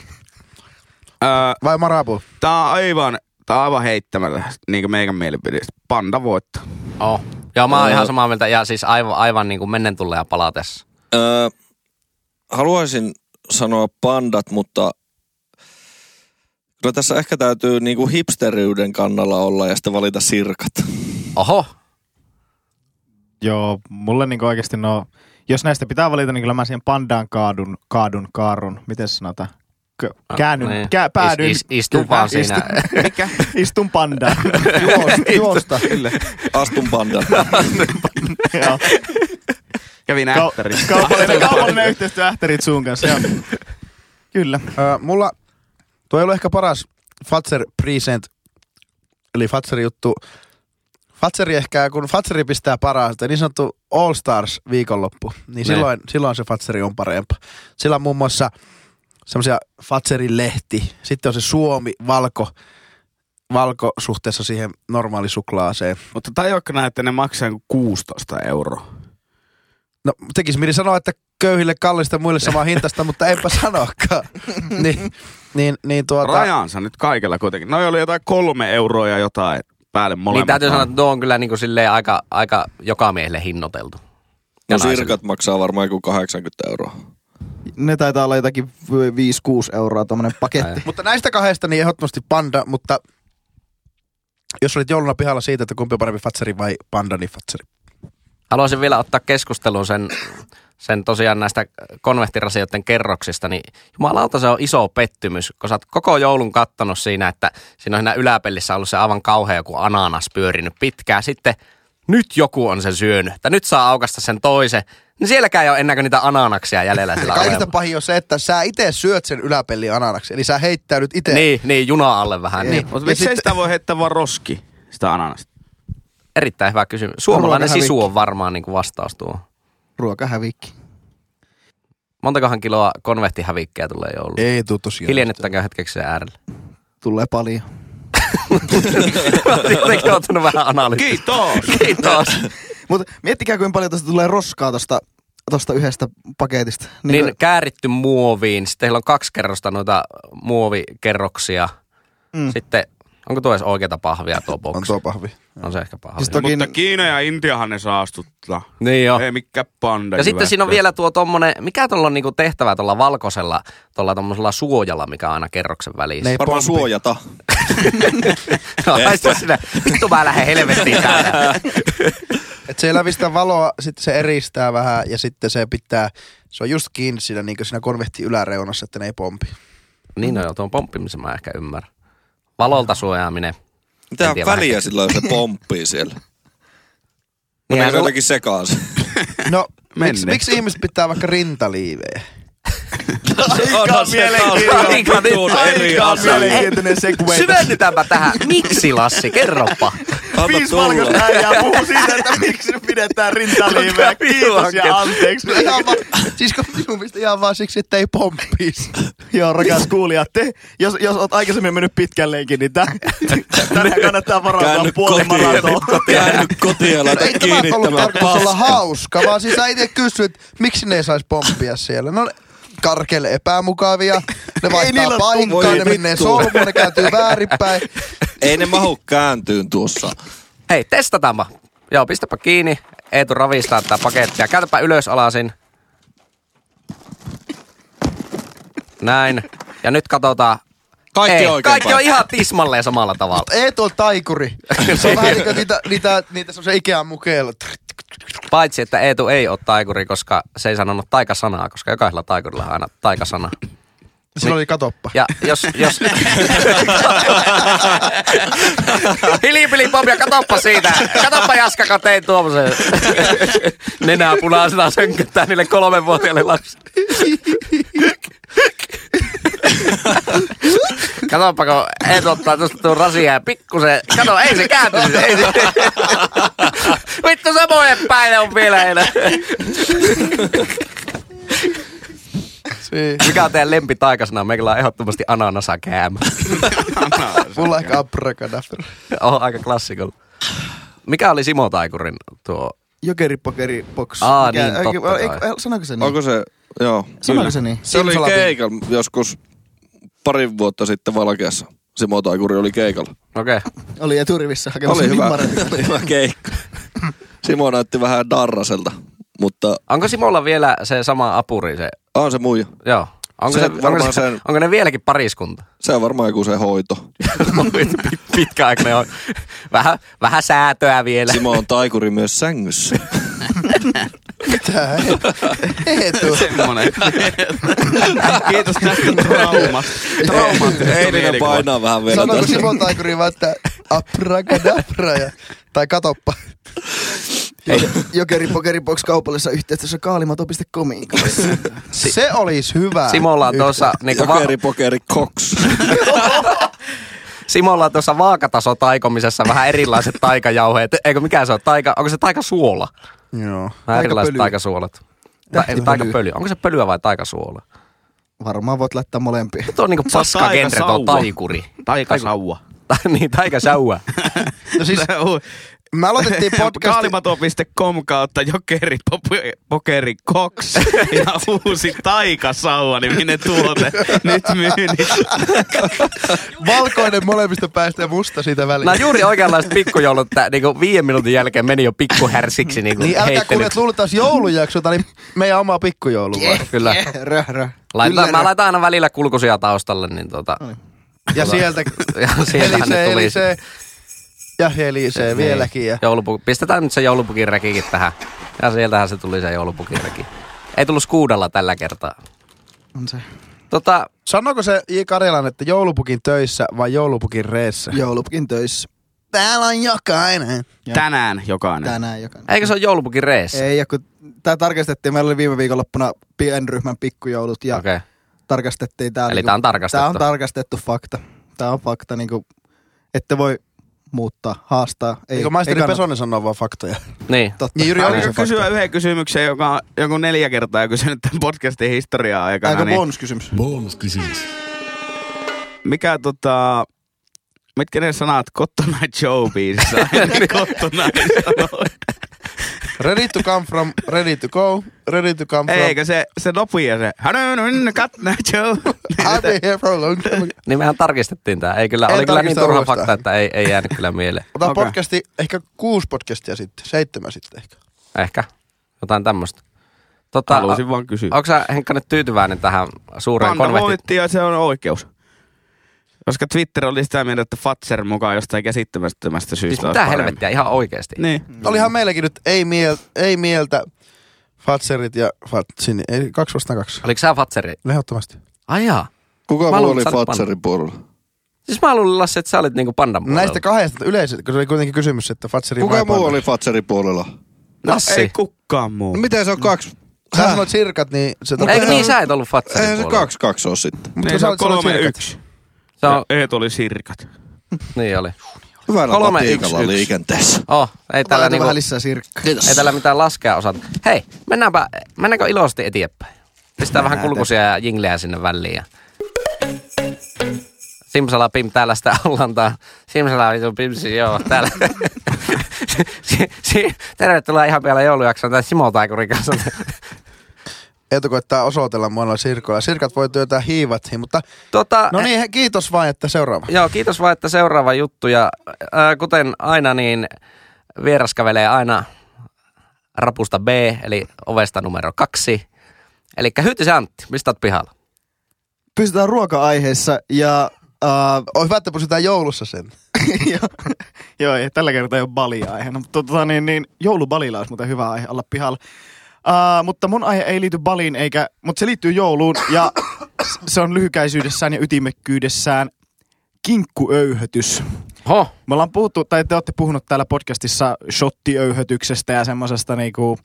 Öö, vai marabu? tää on aivan, on aivan heittämällä, niin kuin meikän mielipide. Panda voittaa. Oh. Joo, mä oon Öö. ihan samaa mieltä. Ja siis aivan, aivan niin kuin mennen tulleen ja palatessa. Öö, haluaisin sanoa pandat, mutta kyllä tässä ehkä täytyy niinku hipsteriyden kannalla olla ja sitten valita sirkat. Oho. Joo, mulle niinku oikeasti no, jos näistä pitää valita, niin kyllä mä siihen pandaan kaadun, kaadun, kaarun, miten se sanotaan? K- käännyn, Niin. kää, päädyn. Is, is, istu vaan siinä. Istun, <laughs> mikä? Istun pandaan. <laughs> Juosta. juosta. Astun pandat. <laughs> Joo. Kävin ähtärissä. Kaupallinen, kaupallinen yhteistyö Ähtärit suun kanssa. Joo. Kyllä. Öö, mulla, tuo ei ollut ehkä paras Fatser present, eli Fatserin juttu. Fatseri ehkä, kun Fatseri pistää parasta, niin sanottu All Stars viikonloppu, niin Ne. silloin, silloin se Fatseri on parempa. Sillä on muun muassa semmoisia Fatserin lehti, sitten on se Suomi, valko, valko suhteessa siihen normaalisuklaaseen. Mutta tajuatko näin, että ne maksaa joku 16 euroa? No tekis mieli sanoa, että köyhille kallista muille samaa hintasta, mutta enpä <laughs> sanokaan. niin, niin, niin tuota, Rajansa nyt kaikella kuitenkin. No oli jotain kolme euroa ja jotain päälle molemmat. Niin täytyy sanoa, että tuo on kyllä niin kuin silleen aika, aika joka miehelle hinnoiteltu. Ja No sirkat maksaa varmaan joku 80 euroa. Ne taitaa olla jotakin 5-6 euroa tuommoinen paketti. Mutta näistä kahdesta niin ehdottomasti panda, mutta jos olit jouluna pihalla siitä, että kumpi on parempi fatseri vai panda, niin fatseri. Haluaisin vielä ottaa keskusteluun sen, sen tosiaan näistä konvehtirasioiden kerroksista, niin jumalauta se on iso pettymys, kun sä oot koko joulun kattonut siinä, että siinä on siinä yläpellissä ollut se aivan kauhea joku ananas pyörinyt pitkään. Sitten nyt joku on sen syönyt, tai nyt saa aukasta sen toisen, niin sielläkään ei ole enää niitä ananaksia jäljellä sillä Kaikista pahin on se, että sä itse syöt sen yläpellin ananaksi. Eli sä heittäydyt itse. Niin, niin, juna alle vähän. Niin. Niin. Mutta miksei sitten- sitä voi heittää vaan roski, sitä ananasta? Erittäin hyvä kysymys. Suomalainen sisu on varmaan niin kuin vastaus tuo. Ruokahävikki. Montakohan kiloa konvehtihävikkiä tulee jouluun? Ei tuu tosiaan. Hiljennettäkää hetkeksi sen äärelle. Tulee paljon. <laughs> Mä oon jotenkin ottanut vähän analyysiä. Kiitos! Kiitos. Mutta miettikää, kuinka paljon tästä tulee roskaa tosta, tosta yhdestä paketista. Niin, kuin- kääritty muoviin. Sitten heillä on kaksi kerrosta noita muovikerroksia. Mm. Sitten, onko tuo edes oikeata pahvia tuo boksi? On tuo pahvi. On se ehkä pahvia. Siis toki- Mutta Kiina ja Intiahan ne saastuttaa. Niin joo. Ei mikä panda. Ja sitten siinä on vielä tuo tommonen, mikä tuolla on niinku tehtävä tuolla valkoisella, tuolla tommosella suojalla, mikä on aina kerroksen välissä. Ne <laughs> ei Varmaan suojata. No, sinä. Vittu mä lähden helvettiin täällä. <laughs> Et se lävistää valoa, sitten se eristää vähän ja sitten se pitää, se on just kiinni siinä, niin siinä konvehti yläreunassa, että ne ei pompi. niin no joo, tuon pomppimisen mä ehkä ymmärrän. Valolta suojaaminen. Mitä väliä vähän- silloin, jos se pomppii siellä? Meneekö sulla- jotenkin sekaisin? No, miksi, miksi ihmiset pitää vaikka rintaliivejä? Aika mielenkiintoinen segue. Syvennytäänpä tähän. Miksi Lassi? Kerropa. Viisi valkoista äijää puhuu siitä, että miksi pidetään rintaliiveä. Kiitos ja anteeksi. Ihan siis kun minun mielestä ihan vaan siksi, että ei pomppisi. Joo, rakas kuulija, te, jos, jos oot aikaisemmin mennyt pitkälleenkin, niin tä, tänään kannattaa varautua puoli maratoa. Käänny kotiin ja laita Ei tämä kiinni ollut tämä tarkoitus olla paska. hauska, vaan siis sä itse kysyit, miksi ne ei saisi pomppia siellä. No karkeille epämukavia, ne <laughs> vaihtaa paikkaa, ne menee solmuun, ne kääntyy <laughs> väärinpäin. Ei ne mahu kääntyyn tuossa. Hei, testataanpa. Joo, pistäpä kiinni. Eetu ravistaa tätä pakettia. Käytäpä ylös alasin. Näin. Ja nyt katsotaan. Kaikki Ei, oikein kaikki on ihan tismalleen samalla tavalla. Eetu on taikuri. <laughs> Se on vähän niin niitä, niitä, niitä semmoisia Ikean mukeilla. Paitsi, että Eetu ei ole taikuri, koska se ei sanonut taikasanaa, koska jokaisella taikurilla on aina taikasana. Sillä oli katoppa. Ja jos... jos... Hilipili ja katoppa siitä. Katoppa Jaska, kun tein tuommoisen. Nenää punaisena sönköttää niille kolmenvuotiaille lapsille. Katoppa, kun Eetu ottaa tuosta tuon rasia ja pikkusen... Kato, ei se kääntynyt. Ei se... Vittu samojen päin on vielä. Niin. Mikä on teidän lempitaikasana? Meillä on ehdottomasti ananasa käämä. Mulla ehkä abracadabra. on aika klassikolla. Mikä oli Simo Taikurin tuo? Jokeripokeri box. Aa, niin, totta kai. Sanoiko se niin? Onko se, joo. Sanoiko kyllä. se niin? Se oli keikalla joskus pari vuotta sitten Valkeassa. Simo Taikuri oli keikalla. Okei. Okay. Oli eturivissä hakemassa Oli hyvä, <laughs> oli hyvä keikka. Simo näytti vähän darraselta, mutta Onko Simolla vielä se sama apuri? Se, on se muija. joo. Onko, Se se, onko, se, sen- onko ne vieläkin pariskunta? Se on varmaan joku se hoito. Pit- <laughs> Pitkäaikainen on. Vähän, vähän säätöä vielä. Simo on taikuri myös sängyssä. <laughs> Mitä? Eetu. Semmonen. Kiitos tästä traumasta. Traumaattista Eilinen painaa vähän vielä Sanoiko. Simon Taikuri vaan, että abracadabra ja, tai katoppa. Jokeripokeribox kaupallisessa yhteistyössä kaalimato.comin kanssa. Se olisi hyvä. Simolla on tuossa niinku va- Jokeri, pokeri, koks. <laughs> Simolla on tuossa vaakataso taikomisessa vähän erilaiset taikajauheet. Eikö mikä se on? Taika, onko se taikasuola? Joo. Vähän erilaiset Taikapöly. taikasuolat. Ta- Tähtipöly. taikapöly. Onko se pölyä vai taikasuola? Varmaan voit laittaa molempia. Tuo on niinku paska genre, tuo taikuri. Taikasauva. <laughs> niin, taikasaua. <laughs> No siis <laughs> me aloitettiin <laughs> podcast... Kaalimato.com kautta jokeri pokeri koks <laughs> ja uusi taikasauva niminen tuote nyt myynnissä. <laughs> Valkoinen molemmista päästä ja musta siitä välillä. Nämä on juuri oikeanlaiset pikkujoulut, että niin viiden minuutin jälkeen meni jo pikkuhärsiksi niin Niin älkää kun heittelyksi. et luulet taas joulujaksota, niin meidän oma pikkujoulu vaan. Kyllä. Röh, röh. Laitan, Kyllä. mä laitan aina välillä kulkusia taustalle, niin tota... Ja sieltä Ja sieltähän ne helisee, tuli. helisee. Ja helisee vieläkin. Ja... Joulupu- Pistetään nyt se joulupukin rekikin tähän. Ja sieltähän se tuli se joulupukin reki. Ei tullut skuudalla tällä kertaa. On se. Tota, Sanoiko se J. Karjalan, että joulupukin töissä vai joulupukin reessä? Joulupukin töissä. Täällä on jokainen. Tänään jokainen. Tänään jokainen. eikö se ole joulupukin reessä? Ei, ja kun tää tarkastettiin, meillä oli viime viikonloppuna pienryhmän pikkujoulut ja Okei. Okay. tarkastettiin tää. Eli tää on tarkastettu. Tää on tarkastettu fakta. Tää on fakta, niinku, ette voi muuttaa, haastaa. Ei, Eikö maisteri kannata. Pesonen sanoa vaan faktoja? Niin. Totta. Niin, Jyri, se Voinko fakta. kysyä yhden kysymyksen, joka on joku neljä kertaa kysynyt tämän podcastin historiaa aikana. Aika Niin bonuskysymys. Bonuskysymys. mikä tota, mitkä ne sanat Kottona Joe biisissä? <laughs> Kottona sanoo. Ready to come from, ready to go, ready to come from. Eikö se, se nopea se? Kottona Joe. I've been here for a long time. <laughs> Niin mehän tarkistettiin tää. Ei kyllä, En oli kyllä niin turha uudestaan. fakta, että ei, ei jäänyt kyllä mieleen. Ota Okei. podcasti, ehkä kuusi podcastia sitten, seitsemän sitten ehkä. Ehkä. Jotain tämmöistä. Tota, Haluaisin vaan kysyä. Onko sä Henkka nyt tyytyväinen tähän suureen Panda konvehti? voitti ja se on oikeus. Koska Twitter oli sitä mieltä, että Fatser mukaan jostain käsittämättömästä syystä Siis olisi mitä helvettiä, ihan oikeesti. Niin. Olihan meilläkin nyt ei, miel, ei mieltä Fatserit ja Fatsin, ei, kaksi vastaan kaksi. Oliko sä Fatseri? Ehdottomasti. Ai jaa. Kuka luulen, oli Fatserin puolella? Siis mä luulin Lassi, että sä olit niinku pandan puolella. Näistä kahdesta yleisesti, kun se oli kuitenkin kysymys, että Fatserin Kuka vai muu oli Fatserin puolella? No, Lassi. ei kukaan muu. No miten se on kaksi? Sä Häh? sanoit sirkat, niin se Eikö niin, sä et ollut Fatserin Eihän se kaksi kaksi ole sitten. Mutta Niin, se on kolme yksi. Se on, Eet oli sirkat. niin oli. Hyvällä Kolme, yksi, yksi. liikenteessä. Oh, ei tällä, niinku, vähän lisää sirkkaa. ei tällä mitään laskea osata. Hei, mennäänpä, mennäänkö iloisesti eteenpäin? Pistää vähän kulkusia ja jingleä sinne väliin. Ja... Simsala Pim, täällä sitä ollaan tää. Simsala vitu Pimsi, joo, täällä. <laughs> si, si, tervetuloa ihan vielä joulujaksoon tää Simo Taikurin kanssa. Eetu koittaa osoitella monella sirkoilla. Sirkat voi työtää hiivattiin, mutta tota, no niin, he- kiitos vain, että seuraava. Joo, kiitos vaan, että seuraava juttu. Ja ää, kuten aina, niin vieras kävelee aina rapusta B, eli ovesta numero kaksi. Eli Hyttisen Antti, mistä oot pihalla? Pysytään ruoka-aiheessa ja... Uh, On hyvä, että pysytään joulussa sen. <laughs> joo, joo, ei, tällä kertaa ei ole balia aiheena. Mutta tota, niin, niin, joulubalilla olisi muuten hyvä aihe olla pihalla. Uh, mutta mun aihe ei liity baliin, eikä, mutta se liittyy jouluun ja se on lyhykäisyydessään ja ytimekkyydessään kinkkuöyhötys. Ho, Me ollaan puhuttu, tai te olette puhunut täällä podcastissa shottiöyhötyksestä ja semmoisesta niinku,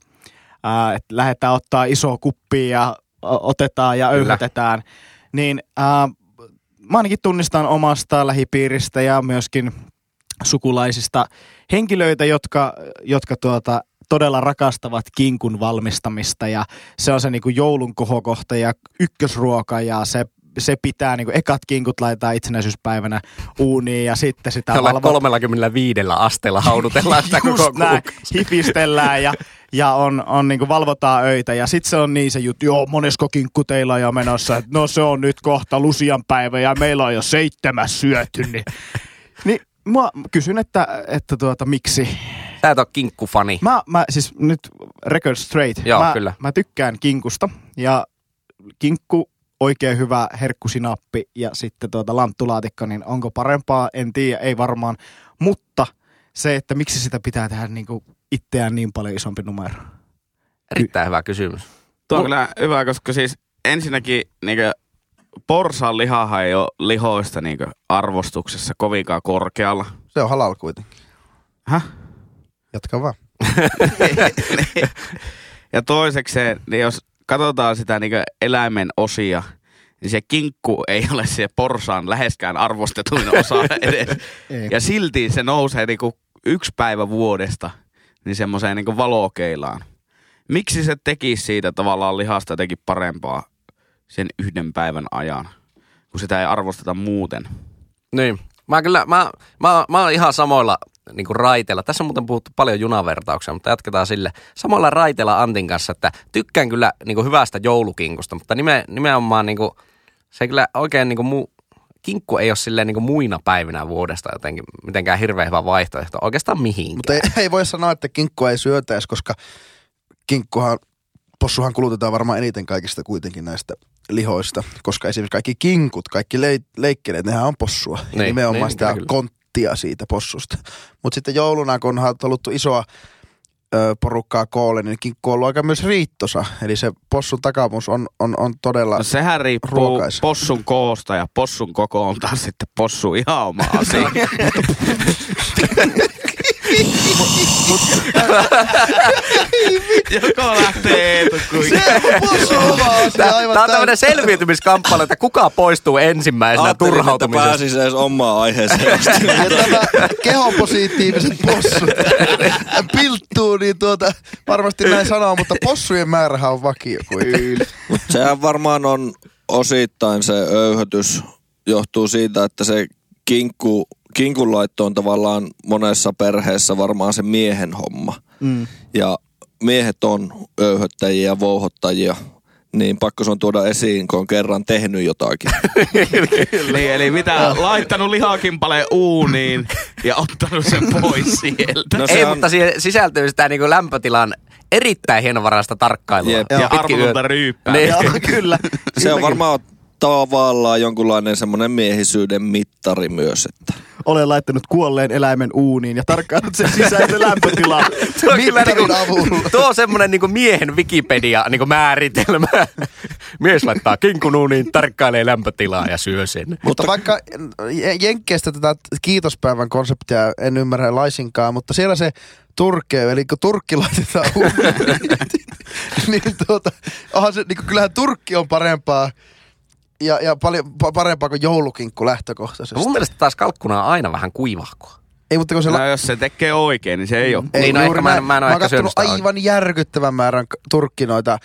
ää, että lähdetään ottaa iso kuppi ja otetaan ja Kyllä. öyhötetään. Niin ää, mä ainakin tunnistan omasta lähipiiristä ja myöskin sukulaisista henkilöitä, jotka, jotka tuota, todella rakastavat kinkun valmistamista ja se on se niinku joulun kohokohta ja ykkösruoka ja se se pitää, niin ekat kinkut laittaa itsenäisyyspäivänä uuniin ja sitten sitä jolla valvo- 35 asteella haudutellaan <laughs> sitä koko näin, kuukausi. hifistellään ja, ja on, on niin valvotaan öitä. Ja sitten se on niin se juttu, joo, monesko kinkku teillä on jo menossa. Et no se on nyt kohta Lusian päivä ja meillä on jo seitsemäs syöty. Niin, niin mä kysyn, että, että tuota, miksi? Sä et ole kinkkufani. Mä, mä siis nyt record straight. Joo, mä, kyllä. Mä tykkään kinkusta ja kinkku oikein hyvä herkkusinappi ja sitten tuota lanttulaatikko, niin onko parempaa? En tiedä, ei varmaan. Mutta se, että miksi sitä pitää tehdä niin kuin itseään niin paljon isompi numero. Erittäin hyvä kysymys. Tuo on kyllä hyvä, koska siis ensinnäkin niin porsan lihahan ei ole lihoista niin arvostuksessa kovinkaan korkealla. Se on halal kuitenkin. Häh? Jatka vaan. <laughs> Ja toisekseen, niin jos katsotaan sitä niin eläimen osia, niin se kinkku ei ole se porsaan läheskään arvostetuin osa <laughs> edes. Ja silti se nousee niin yksi päivä vuodesta niin semmoiseen niin valokeilaan. Miksi se teki siitä tavallaan lihasta jotenkin parempaa sen yhden päivän ajan, kun sitä ei arvosteta muuten? Niin. Mä kyllä, mä, mä, mä oon ihan samoilla niin kuin raiteilla. Tässä on muuten puhuttu paljon junavertauksia, mutta jatketaan sille. Samoilla raiteilla Antin kanssa, että tykkään kyllä niin kuin hyvästä joulukinkusta, mutta nime, nimenomaan niin kuin, se kyllä oikein niin kuin mu, kinkku ei ole silleen niin kuin muina päivinä vuodesta jotenkin mitenkään hirveän hyvä vaihtoehto oikeastaan mihinkään. Mutta ei, ei voi sanoa, että kinkkua ei syötäisi, koska kinkkuhan, possuhan kulutetaan varmaan eniten kaikista kuitenkin näistä lihoista, koska esimerkiksi kaikki kinkut, kaikki le- leikkeleet, nehän on possua. Ja Niin, nimenomaan niin, sitä kyllä. Konttia siitä possusta. Mutta sitten jouluna, kun on haluttu isoa ö, porukkaa koolle, niin kinkku on ollut aika myös riittosa. Eli se possun takamus on, on, on todella... No sehän riippuu Ruokaisa. possun koosta ja possun koko on taas sitten possu ihan oma asia. <laughs> <laughs> <laughs> Joko lähtee Eetu kuinka? se on oma asia Tämä aivan on tämmöinen selviytymiskamppailu, että kuka poistuu ensimmäisenä Ajattelin, että turhautumisesta. pääsis edes omaan aiheeseen. Ja tämä kehopositiiviset possut pilttuu, niin tuota, varmasti näin sanoo, mutta possujen määrähän on vakio kuitenkin. Mut sehän varmaan on osittain se öyhötys johtuu siitä, että se kinkku, kinkunlaitto on tavallaan monessa perheessä varmaan se miehen homma. Mm. Ja miehet on öyhöttäjiä ja vouhottajia, niin pakko se on tuoda esiin, kun on kerran tehnyt jotakin. <laughs> Niin, eli mitä, laittanut lihakimpaleen uuniin ja ottanut sen pois sieltä. No Ei, on- mutta siihen sisältyy sitä niin kuin lämpötilan erittäin hienovaraista tarkkailua. Jep. Ja armotonta yötä. ryyppää. Niin. Joo, kyllä. Se on varmaan tavallaan jonkunlainen semmoinen miehisyyden mittari myös, että Olen laittanut kuolleen eläimen uuniin ja tarkkaillut sen sisäisen lämpötilaa. <laughs> <laughs> Tuo on kyllä niinku, avulla. tuo on semmoinen niinku miehen Wikipedia niinku määritelmä. <laughs> Mies laittaa kinkunuuniin, tarkkailee lämpötilaa ja syö sen. Mutta vaikka Je- Jenkkeistä tätä kiitospäivän konseptia en ymmärrä laisinkaan, mutta siellä se turkeu, eli kun turkki laitetaan uuniin, niin tuota, onhan se, niin kuin, kyllähän turkki on parempaa ja, ja paljon pa- parempaa kuin joulukinkku lähtökohtaisesti. Mun mielestä taas kalkkuna on aina vähän kuivahkoa. Ei, mutta kun se... No, jos se tekee oikein, niin se ei ole. ei, Niin, no ehkä mä en- mä en oo mä ehkä aivan järkyttävän määrän k- turkki noita,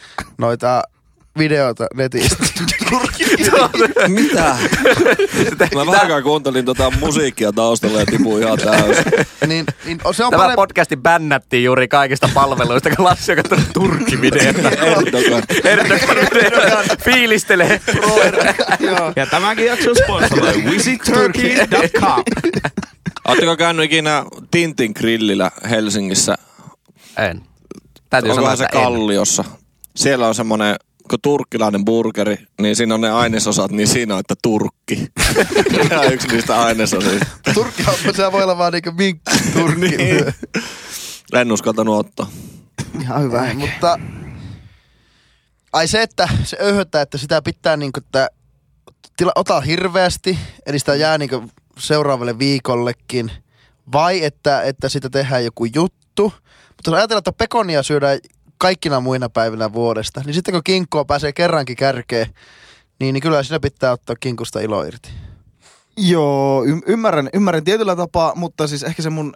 noita videoita netistä. <laughs> mitä? Mä vähän aikaa kuuntelin tota musiikkia taustalla ja tipuin ihan täysin. niin, niin se on Tämä parempi. podcasti bännättiin juuri kaikista palveluista, kun Lassi on katsonut turkkivideota. <laughs> Erdogan. Erdogan fiilistelee. Joo. Ja tämäkin jakso sponsoroi visitturkey.com. Oletteko käynyt ikinä Tintin grillillä Helsingissä? En. Täytyy sanoa, Onkohan se että en. Kalliossa? Siellä on semmoinen, kun turkkilainen burgeri, niin siinä on ne ainesosat, niin siinä on, että turkki. <laughs> Tämä on yksi niistä ainesosista. Turkki on, se voi olla vaan niinku minkki turkki. <laughs> Niin. En uskaltanut ottaa. Ihan hyvä. Näin, mutta ai se, että se öyhöttää, että sitä pitää niinku, että tila, ota hirveästi, eli sitä jää niinku seuraavalle viikollekin, vai että, että sitä tehdään joku juttu. Mutta jos ajatellaan, että pekonia syödään kaikkina muina päivinä vuodesta, niin sitten kun kinkkua pääsee kerrankin kärkeen, niin, niin kyllä siinä pitää ottaa kinkusta ilo irti. Joo, y- ymmärrän, ymmärrän tietyllä tapaa, mutta siis ehkä se mun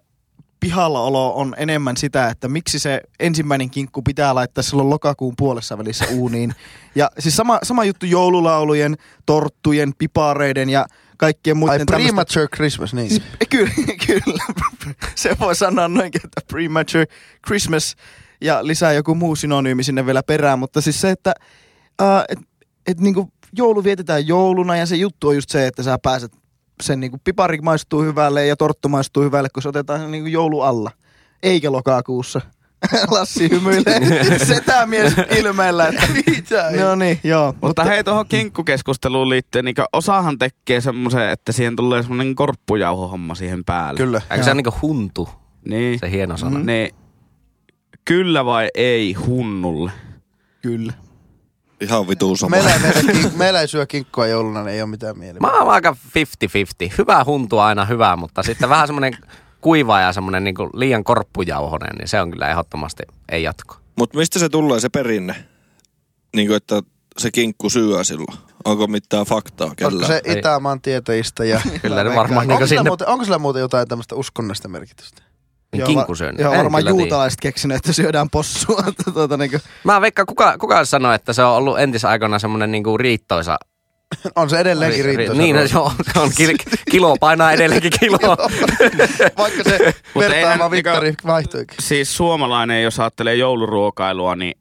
pihallaolo on enemmän sitä, että miksi se ensimmäinen kinkku pitää laittaa silloin lokakuun puolessa välissä uuniin. <laughs> Ja siis sama, sama juttu joululaulujen, torttujen, pipareiden ja kaikkien Ai muiden tämmöisten- premature Christmas, niin. <laughs> <laughs> Kyllä, kyllä. Se voi sanoa noinkin, että premature Christmas ja lisää joku muu synonyymi sinne vielä perään, mutta siis se, että uh, et, et niinku joulu vietetään jouluna ja se juttu on just se, että sä pääset sen niinku pipari maistuu hyvälle ja torttu maistuu hyvälle, kun se otetaan sen niinku joulu alla, eikä lokakuussa. <laughs> Lassi hymyilee <laughs> setämies ilmeellä, että <laughs> Mitä? no niin, joo. Mutta hei, tuohon kinkkukeskusteluun liittyen, niin osahan tekee semmoisen, että siihen tulee semmoinen korppujauhohomma siihen päälle. Kyllä. Eikö se ole niinku huntu, Niin. se hieno sana? Mhm. Niin, kyllä vai ei hunnulle? Kyllä. Ihan vituu sama. Meillä, ei- meillä, ei- meillä ei syö kinkkua jouluna, niin ei ole mitään mieltä. Mä oon aika 50-50. Hyvä huntu on aina hyvä, mutta sitten vähän semmoinen kuiva ja semmoinen niinku liian korppujauhonen, niin se on kyllä ehdottomasti ei jatko. Mutta mistä se tulee se perinne? Niin kuin, että se kinkku syö silloin. Onko mitään faktaa Onko kellään? se Ei. Itämaan tieteistä ja... Kyllä ne varmaan onko, niinku sillä sinne- muuten, onko sillä muuten jotain tämmöistä uskonnollista merkitystä? Niin Joo, kinkkusyön. Joo, varmaan juutalaiset keksinyt, että syödään possua. <laughs> tuota, niin kuin, Mä veikkaan, kuka, kuka sanoi, että se on ollut entisaikoina semmoinen niinku riittoisa On se edelleenkin riittää. Niin, no, joo, se on kil- <laughs> kilo painaa edelleenkin kilo. <laughs> Vaikka se niinku- vikkari vaihtuikin. Siis suomalainen, jos ajattelee jouluruokailua, niin,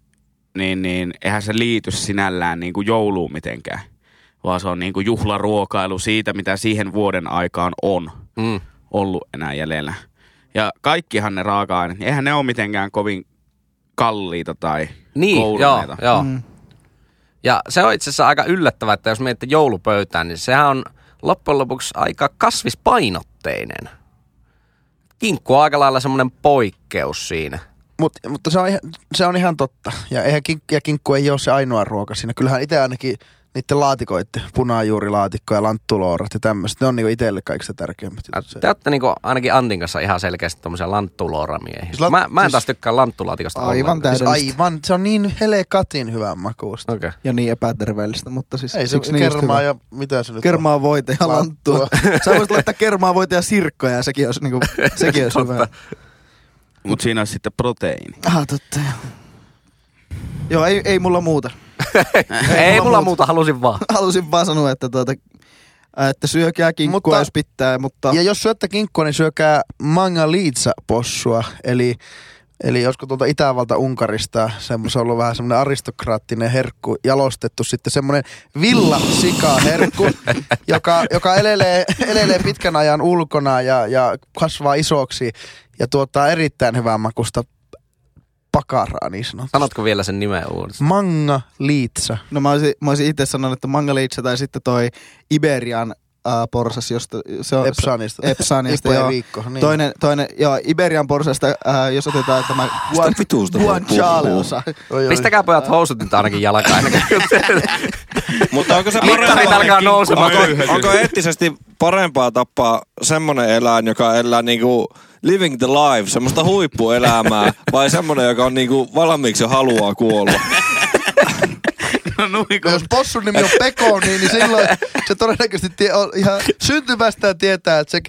niin, niin eihän se liity sinällään niin kuin jouluun mitenkään. Vaan se on niin kuin juhlaruokailu siitä, mitä siihen vuoden aikaan on Mm. ollut enää jäljellä. Ja kaikkihan ne raaka-aineet, niin eihän ne ole mitenkään kovin kalliita tai Niin, joo, kouluneita. joo. Mm. Ja se on itse asiassa aika yllättävää, että jos mietitte joulupöytään, niin sehän on loppujen lopuksi aika kasvispainotteinen. Kinkku on aika lailla semmoinen poikkeus siinä. Mut, mutta se on, ihan, se on ihan totta. Ja, eihän kinkku, ja kinkku ei ole se ainoa ruoka siinä. Kyllähän itse ainakin niiden laatikoitte, punajuurilaatikko ja lanttulourat ja tämmöiset, ne on niinku itselle kaikista tärkeimmät. jutut. Te olette niinku ainakin Antin kanssa ihan selkeästi tommosia lanttuloramiehiä. Siis lant- Mä, mä en taas siis- tykkää lanttulaatikosta Aivan ollenkaan. Siis täydellistä. aivan, se on niin helekatin hyvän makuusta. Okay. Ja niin epäterveellistä, mutta siis Ei se siksi niin kermaa ja mitä se nyt Kermaa, voite ja Lanttua. lanttua. Sä voisit laittaa kermaa, voite ja sirkkoja ja sekin olisi, niinku, <laughs> sekin olisi hyvä. Mutta siinä on sitten proteiini. Ah, totta. joo. Joo, ei, ei mulla muuta. Ei mulla muuta, halusin vaan. Halusin vaan sanoa, että, tuota, että syökää kinkkua, Mutta- jos pitää, mutta Ja jos syötte kinkkua, niin syökää mangalitsa-possua, eli Eli josko tuolta Itävalta Unkarista, se on ollut vähän semmoinen aristokraattinen herkku, jalostettu sitten semmoinen villasika-herkku, <laughs> joka, joka elelee, elelee pitkän ajan ulkona ja, ja kasvaa isoksi ja tuottaa erittäin hyvää makusta pakaraa niin sanotusti. Sanotko vielä sen nimen uudestaan? Manga liitsa. no mä olisin, mä olisin itse sanonut, että mangalitsa tai sitten toi Iberian äh, porsas, josta se on... Epsanista. Epsanista, <laughs> joo. Riikko. Niin. Toinen, toinen, joo, Iberian porsasta, äh, jos otetaan tämä Guan. Oi, oi. Pistäkää pojat housut nyt ainakin jalkaan kuin <laughs> Mutta onko se parempaa, alkaa nousemaan. onko, onko eettisesti parempaa tappaa semmonen eläin, joka elää niinku living the life, semmoista huippuelämää, vai semmonen, joka on niinku valmiiksi jo haluaa kuolla? <laughs> No jos possun nimi on Pekoni, niin silloin se todennäköisesti tie, on ihan syntymästään tietää, että se,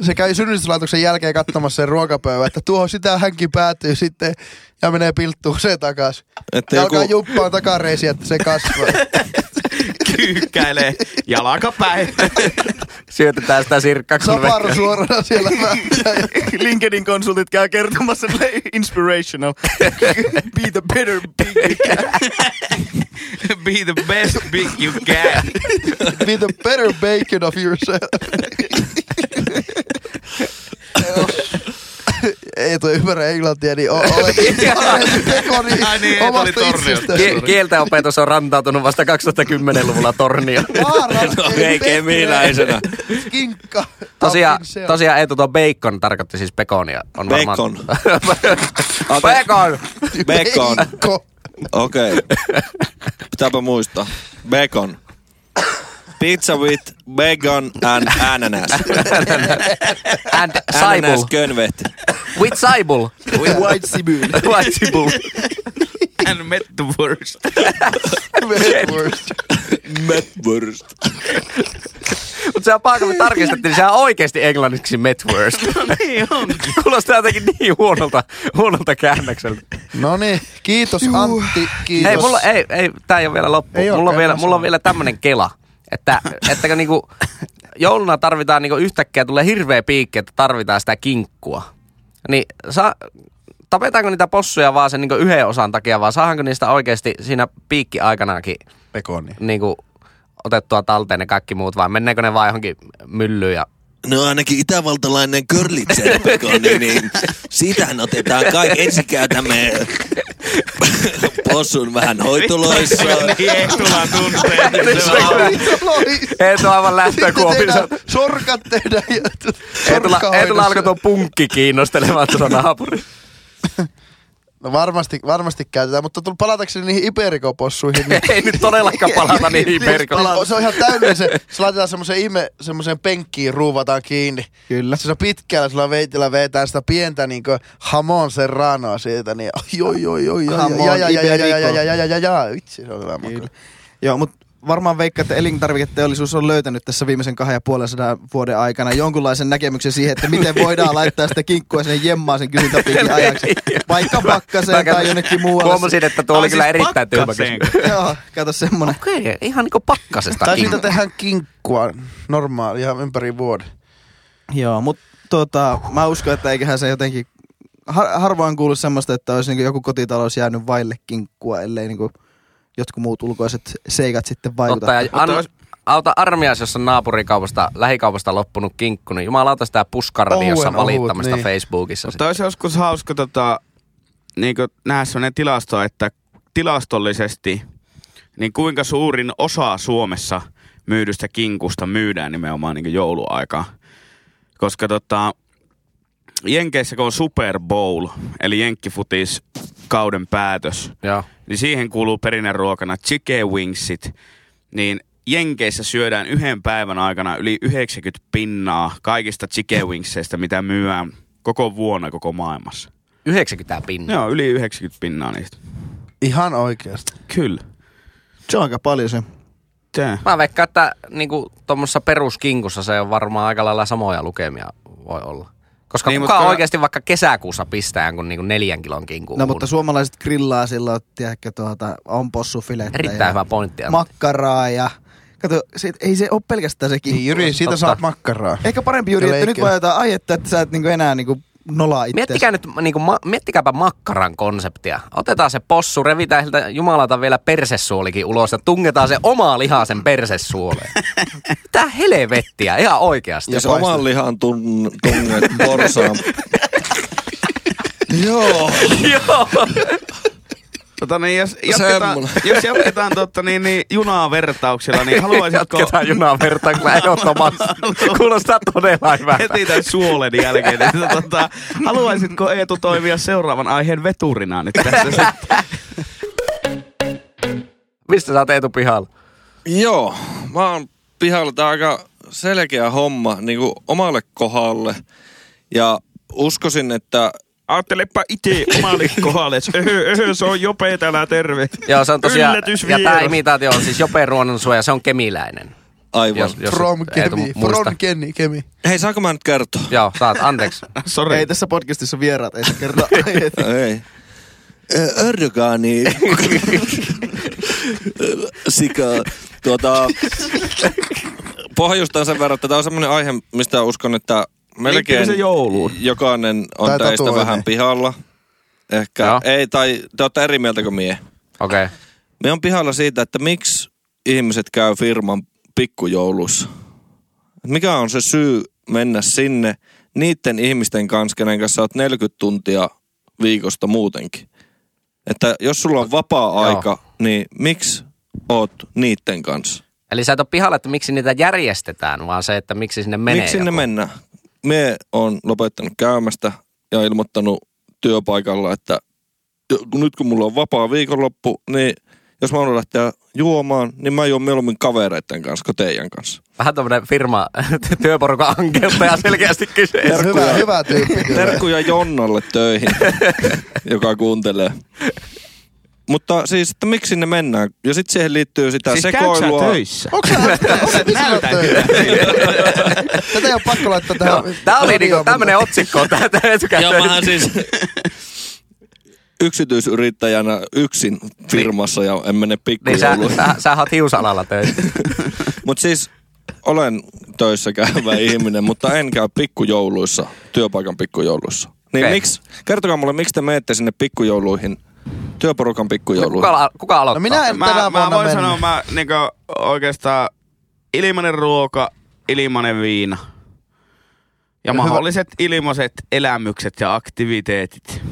se käy synnytyslaitoksen jälkeen katsomassa sen ruokapöydän, että tuohon sitä hänkin päätyy sitten ja menee pilttuun se takas. Että Ja joku, alkaa jumppaa takareisiä, että se kasvaa. <laughs> kyykkäilee jalkapäin. Syötetään sitä Saparu veke- suorana siellä. LinkedIn konsultit käy kertomassa inspirational. Be the better big you can. Be the best big you can. Be the better bacon of yourself. Ei toi ymmärrä englantia, niin o- olet <laughs> parempi pekoni Ai niin, ei, omasta itsestäsi. Kie- kieltenopetus on rantautunut vasta 2010-luvulla tornio. Vaaran, ei kemiläisenä. Kinkka. Tosiaan, tosiaan Eetu, tuo bacon tarkoitti siis pekonia. On varmaan- Bacon. <laughs> bacon! Bacon. Okei. Okay. Pitääpä muistaa. Bacon. Pizza with bacon and ananas. <laughs> And Ananas saibul. könvet. With saibul. With white sibul. <laughs> White sibul. <laughs> And met the worst. Medwurst. Metwurst. Mutta sehän paha, kun me tarkistettiin, niin sehän on oikeasti englanniksi Metwurst. niin onkin. Kuulostaa jotenkin niin huonolta, huonolta käännökseltä. No niin, kiitos Antti, kiitos. Hei, mulla, ei, ei, tää ei ole vielä loppu. Ei mulla, on olekaan vielä, vielä mulla on vielä tämmönen kela, että, että kun niinku, jouluna tarvitaan niinku yhtäkkiä, tulee hirveä piikki, että tarvitaan sitä kinkkua. Niin sa, tapetaanko niitä possuja vaan sen niinku yhden osan takia, vai saadaanko niistä oikeasti siinä piikki aikanakin Pekoni. niinku, otettua talteen ne kaikki muut, vai menneekö ne vaan johonkin myllyyn ja No ainakin itävaltalainen körlitsen pekoni, niin siitähän otetaan kaikki. Ensin käytämme possun vähän hoitoloissa. niin ei tulla tunteen. Eetu aivan lähtökuopissa. Sorkat tehdään. Eetulla alkoi tuo punkki kiinnostelemaan tuossa naapuri. No varmasti, varmasti käytetään, mutta tull palatakseni niihin iperikopossuihin. Niin Ei nyt todellakaan palata niihin perikoon. se on ihan täydellinen se, se laitetaan semmoiseen ihme, semmoiseen penkkiin, ruuvataan kiinni. Kyllä. Se on pitkällä, sillä veitillä vetää sitä pientä niinku hamon serranoa siitä, niin oi oi oi oi oi Hamon ja ja ja ja ja ja iberico. ja ja ja ja ja Vitsi, se on hyvä maku. Kyllä. Joo, mutta varmaan veikka, että elintarviketeollisuus on löytänyt tässä viimeisen kahden ja puolen sadan vuoden aikana jonkunlaisen näkemyksen siihen, että miten voidaan laittaa sitä kinkkua sinne jemmaan sen kysyntäpiikin ajaksi. Vaikka pakkaseen tai jonnekin muualle. Huomasin, että tuo oli Ai kyllä siis erittäin tyhmä. Joo, kato semmonen. Okei, ihan niinku pakkasesta Tai siitä tehdään kinkkua normaali ihan ympäri vuoden. Joo, mutta tota, mä uskon, että eiköhän se jotenkin... Har, harvoin kuullut semmoista, että olisi niinku joku kotitalous jäänyt vaille kinkkua, ellei niinku jotkut muut ulkoiset seikat sitten vaikuta. Totta, ja an, auta armias, jos on naapurikaupasta, lähikaupasta loppunut kinkku, niin jumalauta sitä puskaradiossa Ohuen ohut, valittamista niin. Facebookissa. Mutta olisi joskus hauska tota, niin nähdä sellainen tilasto, että tilastollisesti niin kuinka suurin osa Suomessa myydystä kinkusta myydään nimenomaan niin jouluaikaa. Koska tota, Jenkeissä kun on Super Bowl, eli Jenkkifutis kauden päätös, Joo. Niin siihen kuuluu perinneruokana chicken wingsit, niin Jenkeissä syödään yhden päivän aikana yli 90 pinnaa kaikista chicken wingseistä, mitä myydään koko vuonna koko maailmassa. 90 pinnaa. Joo, yli 90 pinnaa niistä. Ihan oikeasti. Kyllä. Se on aika paljon se. Tää. Mä veikkaan, että niinku tuommoissa peruskinkussa se on varmaan aika lailla samoja lukemia voi olla. Koska Niin, kuka mutta- oikeasti vaikka kesäkuussa pistää jonkun niinku neljän kilon kinkun No mutta suomalaiset grillaa silloin, tiedätkö, tuota, on possufilettä Erittäin ja hyvä pointti. Antti. makkaraa ja... Kato, se, ei se ole pelkästään se kinkku. Niin Jyri, siitä Totta. saat makkaraa. Ehkä parempi Jyri, että nyt voi jotain aietta, että sä et niinku enää niinku nolaa itse. Miettikää nyt, niinku, ma, miettikääpä makkaran konseptia. Otetaan se possu, revitään siltä jumalalta vielä persesuolikin ulos ja tungetaan se oma liha sen persesuoleen. <laughs> Mitä helvettiä, ihan oikeasti. Jos oman lihan tun, tunnet <laughs> porsaan. <laughs> Joo. Joo. Tota, niin jos, jatketaan, Semmonen. jos jatketaan totta, niin, niin junaa vertauksilla, niin haluaisitko Jatketaan junaa vertaan kyllä ehdottomasti. Kuulostaa todella hyvältä. heti tämän suolen jälkeen, niin, tota, haluaisitko Eetu toimia seuraavan aiheen veturina nyt tässä sitten? Mistä sä oot Eetu pihalla? Joo, mä oon pihalla. Tää aika selkeä homma niin kuin omalle kohdalle. Ja uskoisin, että Ajattelepa itse omalle kohdalle, öhö, öhö, se on Jope täällä terve. Joo, se on tosiaan, ja tämä imitaatio on siis Jope Ruononsuoja, se on kemiläinen. aivan. Jos, jos From Kemi. muista. From Kenny, Kemi. Hei, saanko mä nyt kertoa? Joo, saat, anteeksi. <laughs> Sori. Ei tässä podcastissa vieraat, ei se kerta aiheet. <laughs> Ei. Ö, Erdogaani. Sika. Tuota, pohjustan sen verran, että tämä on semmoinen aihe, mistä uskon, että melkein se jouluun? jokainen on Tai teistä tatuoinnin. vähän pihalla. Ehkä, Joo. ei, tai te olette eri mieltä kuin mie. Okei. Okay. Me on pihalla siitä, että miksi ihmiset käy firman pikkujoulussa. Mikä on se syy mennä sinne niiden ihmisten kanssa, kenen kanssa olet 40 tuntia viikosta muutenkin. Että jos sulla on vapaa-aika, niin miksi oot niiden kanssa? Eli sä et ole pihalla, että miksi niitä järjestetään, vaan se, että miksi sinne menee miksi sinne joku. mennään? Me on lopettanut käymästä ja ilmoittanut työpaikalla, että nyt kun mulla on vapaa viikonloppu, niin jos mä haluan lähteä juomaan, niin mä juon mieluummin kavereiden kanssa kuin teidän kanssa. Vähän tämmönen firma <laughs> työporukan ankeuttaja selkeästi kyseessä. Hyvä, hyvä tyyppi. Terkkuja Jonnalle töihin, <laughs> joka kuuntelee. Mutta siis, että miksi sinne mennään? Ja sitten siihen liittyy sitä Siis sekoilua. sä töissä? Onko sä, töissä? Tätä ei ole pakko laittaa tähän. Tää oli niinku tämmönen otsikko tää tää Ja etukäteen. mä siis yksityisyrittäjänä yksin firmassa ja en mene Niin sä, pikkujouluun. sä, sä oot hiusalalla töissä. Mutta siis olen töissä käyvä ihminen, mutta en käy pikkujouluissa, työpaikan pikkujouluissa. Niin Okei. miksi, kertokaa mulle, miksi te menette sinne pikkujouluihin, työporukan pikkujouluihin? Kuka, kuka aloittaa? No minä en Mä, tänä mä vuonna voin mennyt. sanoa, mä niinku, oikeastaan ilmanen ruoka, ilmanen viina. Ja No hyvä. mahdolliset ilmaiset elämykset ja aktiviteetit.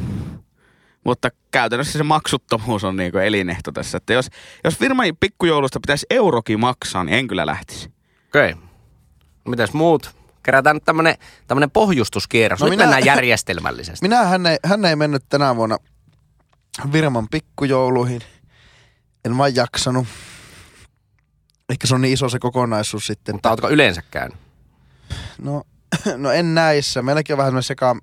Mutta käytännössä se maksuttomuus on niinku elinehto tässä. Että jos, jos firman pikkujoulusta pitäisi eurokin maksaa, niin en kyllä lähtisi. Okei. Okay. Mitäs muut? Kerätään nyt tämmönen, tämmönen pohjustuskierros. No nyt minä- mennään järjestelmällisesti. <laughs> Minä hän ei, hän ei mennyt tänä vuonna Virman pikkujouluihin. En vaan jaksanut. Ehkä se on niin iso se kokonaisuus sitten. Mutta ootko yleensä käynyt? No, <laughs> no en näissä. Meilläkin on vähän semmoinen seka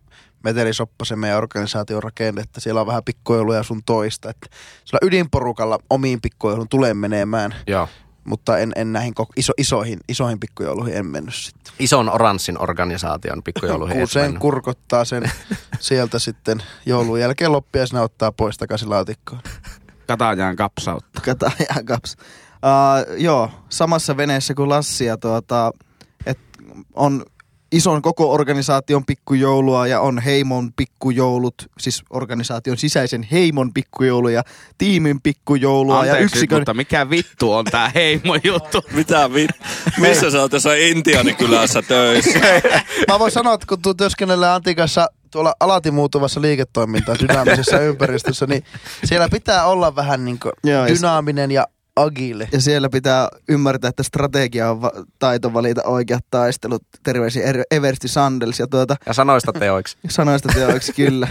metelisoppa se meidän organisaation rakenne, että siellä on vähän pikkujouluja sun toista. Että sillä ydinporukalla omiin pikkujoulun tulee menemään. Joo. Mutta en, en näihin koko, iso, isoihin, isoihin pikkujouluihin en mennyt sitten. Ison oranssin organisaation pikkujouluihin. Usein mennyt. kurkottaa sen <laughs> sieltä sitten joulun jälkeen loppiaisena ottaa pois takaisin laatikkoon. Katajaan kapsautta. Kata ja kaps. Uh, joo, samassa veneessä kuin Lassi ja tuota, et on ison koko organisaation pikkujoulua ja on heimon pikkujoulut, siis organisaation sisäisen heimon pikkujoulu ja tiimin pikkujoulua Anteeksi, ja yksikön... mutta mikä vittu on tää heimo juttu? <laughs> Mitä vi... Missä sä oot jossain Intianikylässä töissä? <laughs> Mä voin sanoa, että kun tuu työskennellään Antin kanssa tuolla alati muuttuvassa liiketoimintaa dynaamisessa ympäristössä, niin siellä pitää olla vähän niin Joo, dynaaminen ja agile. Ja siellä pitää ymmärtää, että strategia on va- taito valita oikeat taistelut. Terveisiä Er- Eversti Sandels ja tuota, Ja sanoista teoiksi. <laughs> sanoista teoiksi kyllä.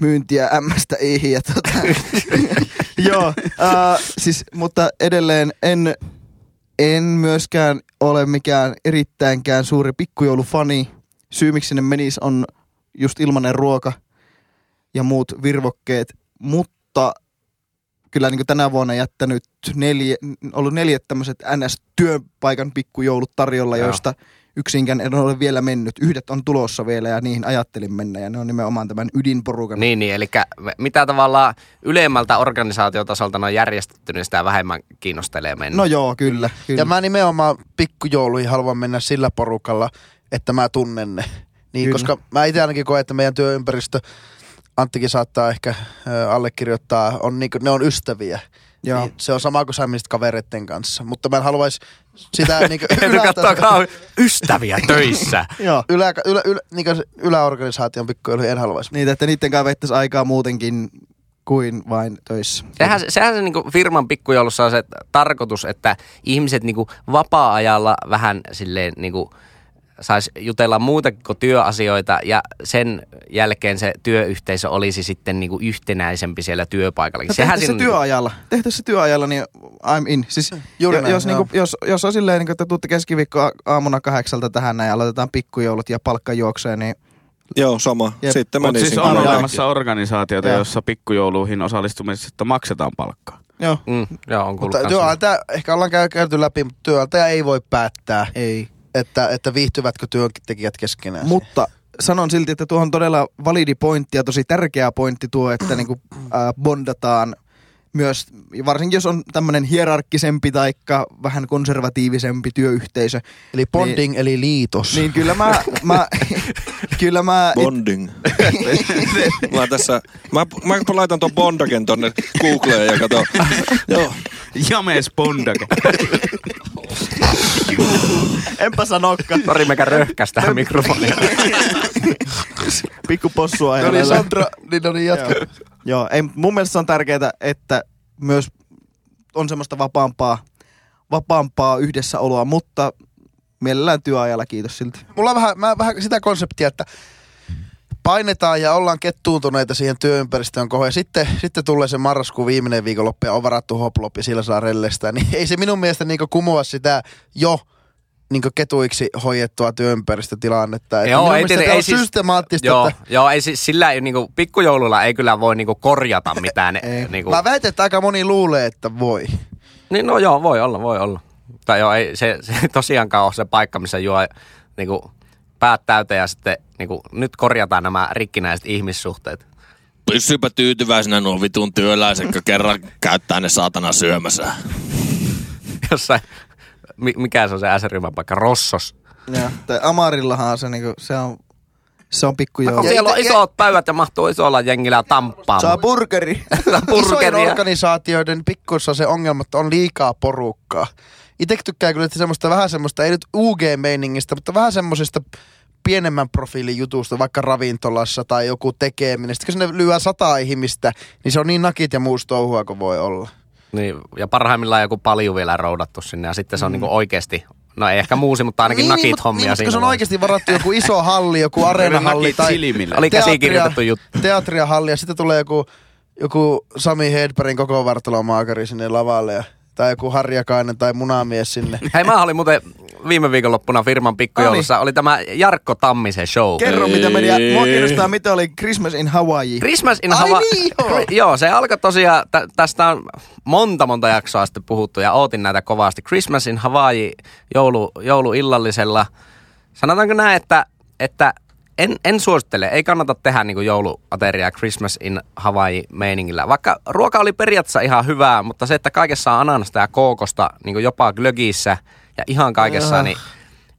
Myyntiä ämmästä ihi ja tota. <laughs> Joo, äh, siis, mutta edelleen en, en myöskään ole mikään erittäinkään suuri pikkujoulufani. Syy miksi sinne menis on just ilmanen ruoka ja muut virvokkeet, mutta kyllä niin tänä vuonna jättänyt neljä, ollut neljät tämmöiset NS-työpaikan pikkujoulut tarjolla, Joo. joista yksinkään en ole vielä mennyt. Yhdet on tulossa vielä ja niihin ajattelin mennä ja ne on nimenomaan tämän ydinporukan. Niin, niin, eli mitä tavallaan ylemmältä organisaatiotasolta ne on järjestetty, niin sitä vähemmän kiinnostelee mennä. No joo, kyllä. kyllä. Ja mä nimenomaan pikkujouluihin haluan mennä sillä porukalla, että mä tunnen ne. Niin, Kyllä. koska mä itse ainakin koen, että meidän työympäristö, Anttikin saattaa ehkä allekirjoittaa, on niinku, ne on ystäviä. Joo. Niin se on sama kuin sä menisit kavereiden kanssa. Mutta mä en haluaisi sitä <laughs> niinku katsoa ystäviä töissä. <laughs> Joo. ylä, ylä, ylä, niinku yläorganisaation pikkujouluihin en haluaisi. Niitä, että niiden kanssa veittäisi aikaa muutenkin kuin vain töissä. Sehän, se- sehän se niinku firman pikkujoulussa on se tarkoitus, että ihmiset niinku vapaa-ajalla vähän silleen niinku saisi jutella muuta kuin työasioita ja sen jälkeen se työyhteisö olisi sitten niinku yhtenäisempi siellä työpaikalla. No Sehän se niinku- työajalla. Tehtäisiin se työajalla, niin I'm in. Siis, Juuri jo, näin, jos, niinku, jos, jos on silleen, niinku, että tuutte keskiviikko aamuna kahdeksalta tähän näin ja aloitetaan pikkujoulut ja palkka juoksee, niin Joo, sama. Jep. Sitten Mutta menisin. siis on olemassa organisaatioita, Joo. joissa pikkujouluihin osallistumisesta maksetaan palkkaa. joo, Mm, joo, on kuullut Mutta kanssa. työnantaja, ehkä ollaan käy- käyty läpi, mutta työnantaja ei voi päättää, ei. Että, että viihtyvätkö työntekijät keskenään. Mutta sanon silti, että tuo on todella validi pointti ja tosi tärkeä pointti tuo, että niinku, äh, bondataan myös, varsinkin jos on tämmöinen hierarkkisempi tai vähän konservatiivisempi työyhteisö, Eli bonding, eli liitos. niin kyllä mä, mä, <laughs> kyllä mä it, Bonding. mä tässä, mä, mä laitan ton Bondagen tonne Googleen ja kato. <laughs> Joo. James Bondage. <laughs> enpä sanokaan, Sori, mekä röhkäs tähän mikrofonia. pikku possua no niin, Sandra, niin, no niin, jatka. Joo. Ei, mun mielestä on tärkeää, että myös on semmoista vapaampaa, vapaampaa yhdessäoloa, mutta mielellään työajalla, kiitos silti. Mulla on vähän, mä, vähän sitä konseptia, että painetaan ja ollaan kettuuntuneita siihen työympäristöön kohdaan. Ja sitten, sitten tulee se marraskuun viimeinen viikonloppu ja on varattu hoplop ja sillä saa rellestä. <laughs> Niin ei se minun mielestä niinku kumoa sitä jo niinku ketuiksi hoidettua työympäristötilannetta. Että Joo, ei mielestä tiety- tämä ei siis- systemaattista, joo, että joo, ei siis, sillä ei, niinku, pikkujoululla ei kyllä voi niinku, korjata <laughs> mitään. Ei. niinku, Mä väitän, että aika moni luulee, että voi. Niin no joo, voi olla, voi olla. Tai joo, ei se, se <laughs> tosiaankaan ole se paikka, missä juo niinku, päät täyteen ja sitten niinku, nyt korjataan nämä rikkinäiset ihmissuhteet. Pysypä tyytyväisenä nuo vitun työläiset, kun kerran käyttää ne saatana syömässä. <laughs> Jossain, mikä se on se S-ryhmän paikka, Rossos. Ja, tai Amarillahan se, niinku, se on, se on pikkujoulu. Siellä on isot päivät ja mahtuu isolla jengillä tamppaamaan. Saa burgeri. <laughs> Isojen burgeria. organisaatioiden pikkuissa se ongelma, että on liikaa porukkaa. Itse tykkää kyllä että semmoista vähän semmoista, ei nyt UG-meiningistä, mutta vähän semmoisesta pienemmän profiilin jutusta, vaikka ravintolassa tai joku tekeminen. Sitten kun sinne lyö sata ihmistä, niin se on niin nakit ja muusta touhua kuin voi olla. Niin, ja parhaimmillaan joku paljon vielä roudattu sinne ja sitten se on niinku oikeesti, no ei ehkä muusi, mutta ainakin nakit mutta- hommia niin, siinä. kun se on oikeasti varattu joku iso halli, joku areenahalli tai silmillä. Oli käsikirjoitettu juttu. teatteriahalli ja sitten tulee joku, joku Sami Hedbergin koko vartalomaakari sinne lavalle ja, tai joku Harjakainen tai munamies sinne. <laughs> Hei, mä olin muuten viime viikonloppuna firman pikkujoulussa, oli tämä Jarkko Tammisen show. Kerro, mitä meni. Mua kiinnostaa, mitä oli Christmas in Hawaii. Christmas in Ai Hawaii. niin, joo. <laughs> joo, se alkoi tosiaan, tä- tästä on monta monta jaksoa sitten puhuttu ja ootin näitä kovasti. Christmas in Hawaii joulu, jouluillallisella. Sanotaanko näin, että, että en, en suosittele, ei kannata tehdä niin jouluateriaa Christmas in Hawaii meiningillä. Vaikka ruoka oli periaatteessa ihan hyvää, mutta se, että kaikessa on ananasta ja kookosta, niin jopa glögissä ja ihan kaikessa, niin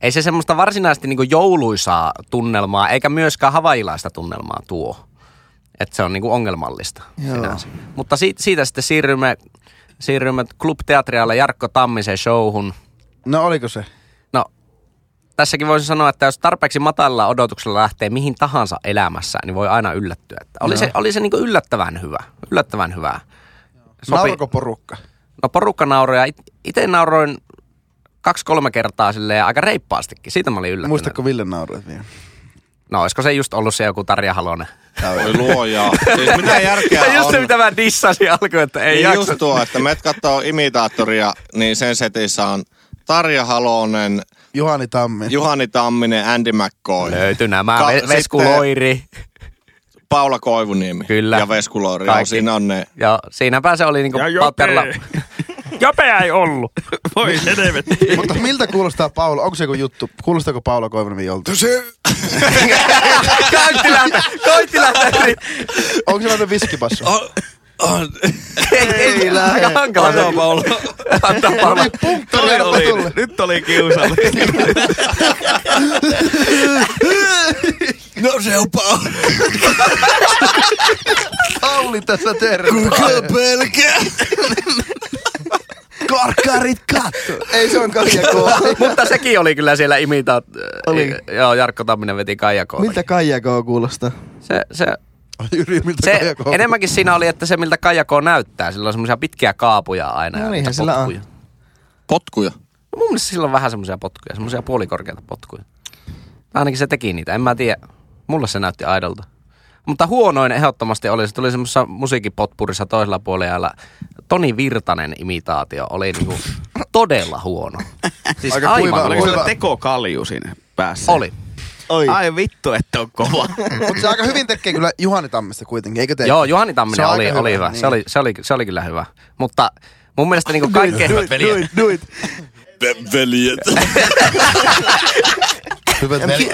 ei se semmoista varsinaisesti niin jouluisaa tunnelmaa, eikä myöskään havailaista tunnelmaa tuo. Että se on niinku ongelmallista sinänsä. Mutta siitä, siitä sitten siirrymme, siirrymme Club Teatrialle Jarkko Tammisen showhun. No oliko se? Tässäkin voisin sanoa, että jos tarpeeksi matalalla odotuksella lähtee mihin tahansa elämässä, niin voi aina yllättyä. Että oli, se, oli se niinku yllättävän hyvä. Yllättävän hyvä. Nauroiko porukka? No porukka nauroi ja itse nauroin kaksi-kolme kertaa silleen aika reippaastikin. Siitä mä olin yllättynyt. Muistatko Ville nauroit vielä? No olisiko se just ollut se joku Tarja Halonen? Voi luoja. <laughs> Siis mitä järkeä Ja <laughs> just on? se, mitä mä dissasin alkuun, että ei Niin jaksa. just tuo, että meet kattoo imitaattoria, niin sen setissä on Tarja Halonen, Juhani Tammi. Juhani Tamminen, Andy McCoy, Löytyi nämä. Ka- Vesku sitten- Loiri. Paula Koivuniemi Kyllä. ja Veskuloiri. Joo, Kaikki. siinä on ne. Ja siinäpä se oli niinku Ja. Jopea <laughs> ei ollut. <laughs> Voi helvetti. <laughs> Mutta miltä kuulostaa Paula? Onko se joku juttu? Kuulostaako Paula Koivuniemen jolta? Se... Koitti lähteä, koitti lähteä. Onko se viskipassu? On. Ei, <laughs> aika hankala se. Paula. <laughs> Punkkari Nyt oli, tulle. nyt oli kiusallista. <laughs> No se on Paula. Pauli tässä terve. pelkää. Karkkarit katto. Ei se on Kaijako. Mutta sekin oli kyllä siellä imitaat. Oli. Joo, Jarkko Tamminen veti Kaijakoon. Miltä Kaijako kuulostaa? Se, se, Jyri, miltä se enemmänkin siinä oli, että se miltä Kaijakoo näyttää. Sillä on semmoisia pitkiä kaapuja aina. No niinhän niitä sillä on. potkuja. Potkuja. No mun mielestä sillä on vähän semmoisia potkuja, semmoisia puolikorkeita potkuja. Ainakin se teki niitä, en mä tiedä. Mulle se näytti aidolta. Mutta huonoin ehdottomasti oli, se tuli semmoisessa musiikipotpurissa toisella puolella. Toni Virtanen imitaatio oli niinku todella huono. Siis Aika aivan kuiva-. Oliko Kuiva. se tekokalju siinä päässä? Oli. Oi. Ai vittu, että on kova. <laughs> Mutta se aika hyvin tekee kyllä Juhani Tammista kuitenkin, eikö tee? Joo, Juhani Se Tamminen oli, oli hyvä, niin. Se, oli, se, oli, se oli kyllä hyvä. Mutta mun mielestä niinku kaikkein... Do it, do it, do it. Veljet. <laughs> Hyvät veli.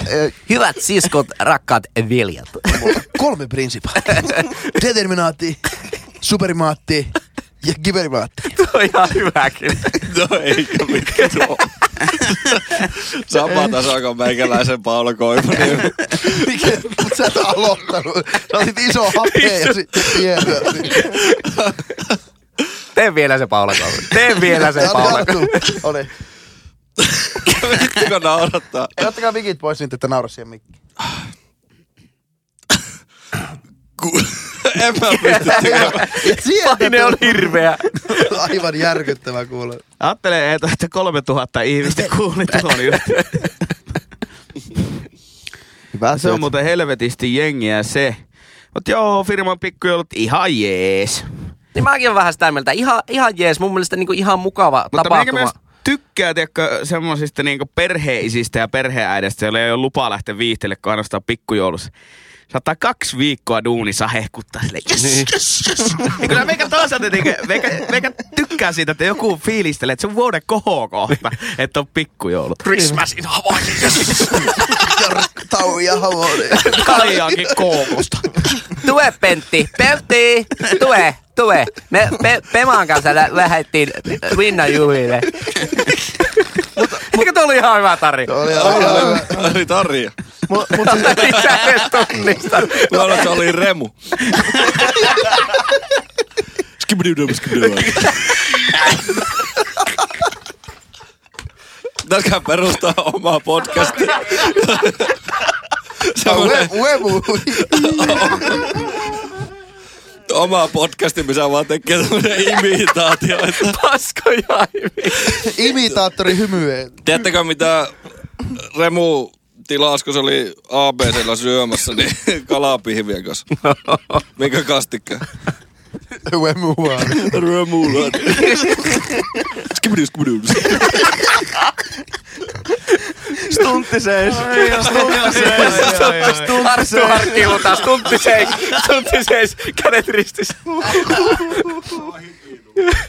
Hyvät siskot, rakkaat veljet. <laughs> Kolme prinsipaa. Determinaatti, superimaatti ja giberimaatti. Tuo on ihan hyvä kyllä. No eikä mitkä tuo. Sama taso kuin meikäläisen Paula Koivuniemi. Mikä, sä et aloittanut. Sä otit iso happea ja sitten pientä. Tee vielä se Paula Koulu. Tee vielä se Paula Koulu. Oli. Vittikö naurattaa? Ei, ottakaa mikit pois niin, että naura siihen mikkiin. Ku- <laughs> en mä pysty tekemään. Paine on hirveä. <laughs> Aivan järkyttävä kuule. Ajattele, että että 3000 ihmistä kuuli tuon just. Hyvä Se on muuten helvetisti jengiä se. Mut joo, firman pikkujoulut ihan jees. Niin mäkin on vähän sitä mieltä. Ihan, ihan jees. Mun mielestä niinku ihan mukava Mutta tapahtuma. myös tykkää, tiedätkö, semmosista niinku perheisistä ja perheäidistä, joilla ei ole lupa lähteä viihteelle, kun ainoastaan pikkujoulussa. Saattaa kaksi viikkoa duunissa hehkuttaa sille, yes, Niin. yes, yes. Ja <laughs> kyllä meikä toisaalta niinku, meikä, meikä tykkää siitä, että joku fiilistelee, että se on vuoden kohokohta, että on pikkujoulut. Christmas in Hawaii, yes. <laughs> Tau ja havoni. Kaljaakin kookosta. <laughs> Tue Pentti. Pentti. Tue. Tue. Me pe, Pemaan kanssa lä- lähdettiin Vinnan juhlille. Eikö tuo oli ihan hyvä tarina? Oli aivan hyvä. Oli Tarja. Mut, mut siis, Sä et tunnista. Luulen, että se oli Remu. Skibididum, skibididum. Pitäisikö perustaa omaa podcastia? <laughs> Semmoinen Wemu. <laughs> oma podcasti, missä vaan tekee semmoinen imitaatio. <laughs> Että... Pasko jaimi. Imitaattori hymyee. Tiedättekö mitä Remu tilasi, kun se oli ABCllä syömässä, niin kalapihvien kanssa. Mikä kastikka? Wemu vaan. <laughs> Remulla. Skibidi, skibidi. Stuntti seis. Stuntti seis. Arttu Harkki huutaa stuntti seis, stuntti seis, kädet ristissä. <laughs>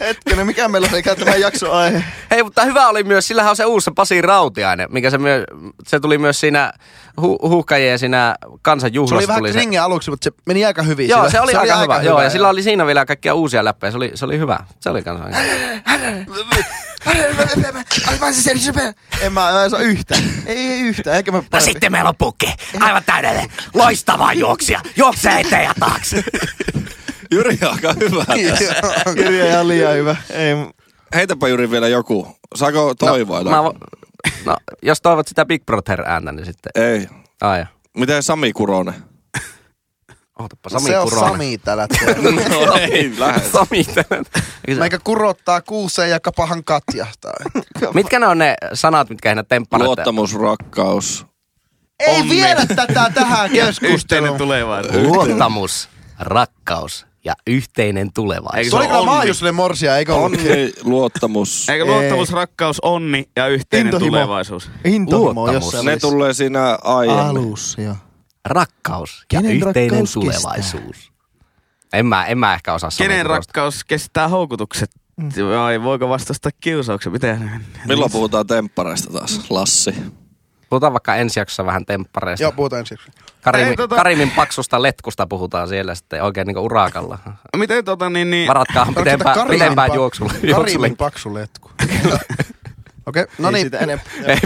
Hetkinen, mikä meillä oli tämä jakso aihe? Hei, mutta hyvä oli myös, sillähän on se uusi se Pasi Rautiainen, mikä se, myö, se tuli myös siinä hu, huuhkajien siinä Se kansanjuhlassa. oli vähän se. kringe aluksi, mutta se meni aika hyvin. Joo, sillä. se oli, aika, hyvä. Joo, ja sillä oli siinä vielä kaikkia uusia läppejä. Se oli, se oli hyvä. Se oli kanssa. En mä, mä en saa yhtään. Ei, yhtään, eikä mä No parempi. sitten meillä on pukki. Aivan täydellinen. Loistavaa juoksia. Juokse eteen ja taakse. <laughs> Jyri on aika hyvä <laughs> tässä. Kirja ihan liian hyvä. Ei, Heitäpä Jyri vielä joku. Saako toivoilla? Mä, vo- no, jos toivot sitä Big Brother ääntä, niin sitten... Ei. Ai, Miten Sami Kuronen? Ootapa No Sami se on Kuronen. Sami tällä <laughs> No ei, lähes. Sami se- Meikä kurottaa kuuseen ja kapahan katjahtaa. <laughs> Mitkä ne on ne sanat, mitkä siinä temppareita? Luottamus, rakkaus. Ei vielä tätä tähän Yhteinen keskusteluun. tulevaisuus. Luottamus, rakkaus ja yhteinen tulevaisuus. Eikö Se oli kyllä onni. Maajusille morsia, eikö ollut? Onni, luottamus. <laughs> Eikö luottamus, rakkaus, onni ja yhteinen Intohimo. tulevaisuus? Intohimo Luottamus. Ne tulee siinä aiemmin. Alussa, joo. Rakkaus ja Kenen yhteinen rakkaus tulevaisuus. En mä, en mä ehkä osaa Kenen rakkaus kestää houkutukset? Ai, voiko vastata kiusauksen? Miten? Milloin puhutaan temppareista taas, Lassi? Puhutaan vaikka ensi jaksossa vähän temppareista. Joo, puhutaan ensi jaksossa. Karimin, Ei, tota- Karimin paksusta letkusta puhutaan siellä sitten oikein niinku urakalla. Miten tota niin, niin pitempään, Karimin pitempään pa- juoksulle. Karimin paksu letku. <laughs> Okei, no Ei niin.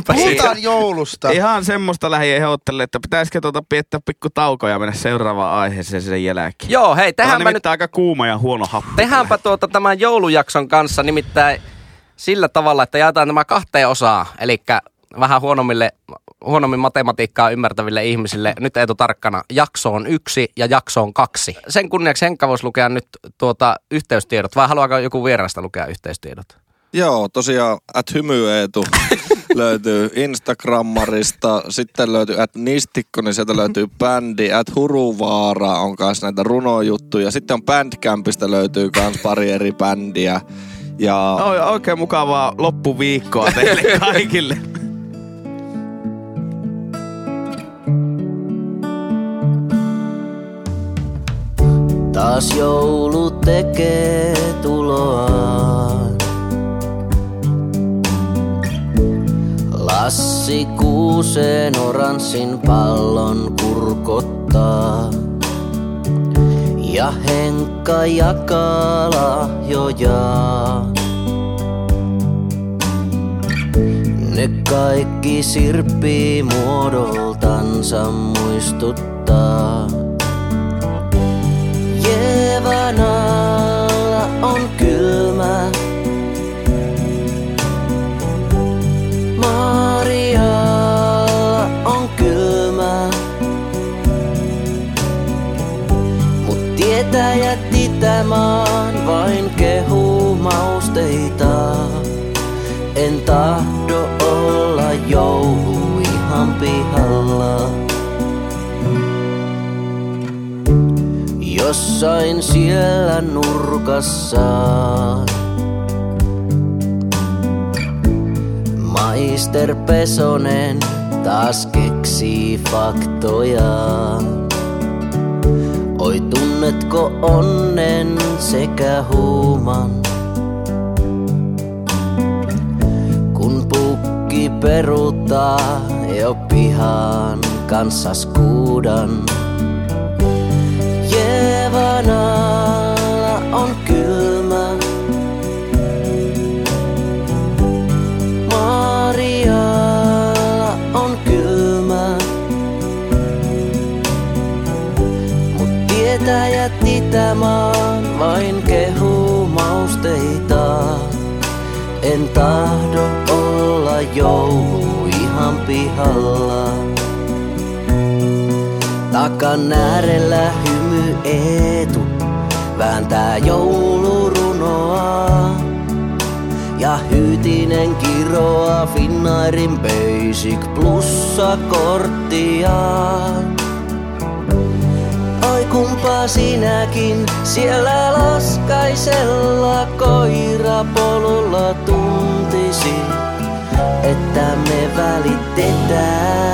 Puhutaan joulusta. ihan semmoista lähi ehdottele, että pitäisikö tota piettää pikku tauko ja mennä seuraavaan aiheeseen sen jälkeen. Joo, hei, Tämä on tehdäänpä nyt aika kuuma ja huono happi. Tehdäänpä tuota tämän joulujakson kanssa nimittäin sillä tavalla, että jaetaan tämä kahteen osaan. Eli vähän huonommille, huonommin matematiikkaa ymmärtäville ihmisille. Nyt ei tarkkana jaksoon yksi ja jaksoon kaksi. Sen kunniaksi Henkka voisi lukea nyt tuota yhteystiedot. Vai haluaako joku vierasta lukea yhteystiedot? Joo, tosiaan at hymyeetu <laughs> löytyy Instagrammarista, sitten löytyy at nistikko, niin sieltä löytyy bändi, at huruvaara on kanssa näitä runojuttuja, sitten on Bandcampista löytyy kans pari eri bändiä. Ja Oi, oikein mukavaa loppuviikkoa teille <laughs> kaikille. Taas joulu tekee tuloaan. Lassi kuuseen oranssin pallon kurkottaa. Ja Henkka jakaa lahjoja. Ne kaikki sirppii muodoltansa muistuttaa. Jeevan alla on kylmä. Marialla on kylmä. Mut tietäjät itämaan vain kehuu mausteita. En tahdo olla joulu ihan pihalla. Jossain siellä nurkassa Maister Pesonen taas keksii faktoja. Oi tunnetko onnen sekä huuman? Kun pukki peruuttaa jo pihan kanssa skuudan. Jeevan alla on kylmä. Marialla on kylmä. Mut tietäjät itämaan vain kehuu mausteita. En tahdo olla joulu ihan pihalla. Takan äärellä hymy etu vääntää joulurunoa. Ja hyytinen kiroa Finnairin Basic plussa korttia. Oi kumpa sinäkin siellä laskaisella koirapolulla tuntisit. että me välitetään.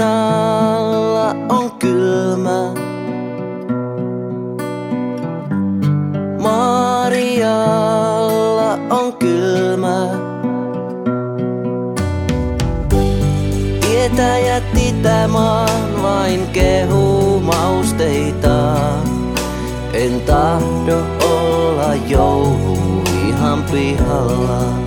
Jeevan alla on kylmä. Marialla on kylmä. Tietäjät itämaan vain kehuu mausteita. En tahdo olla joulu ihan pihalla.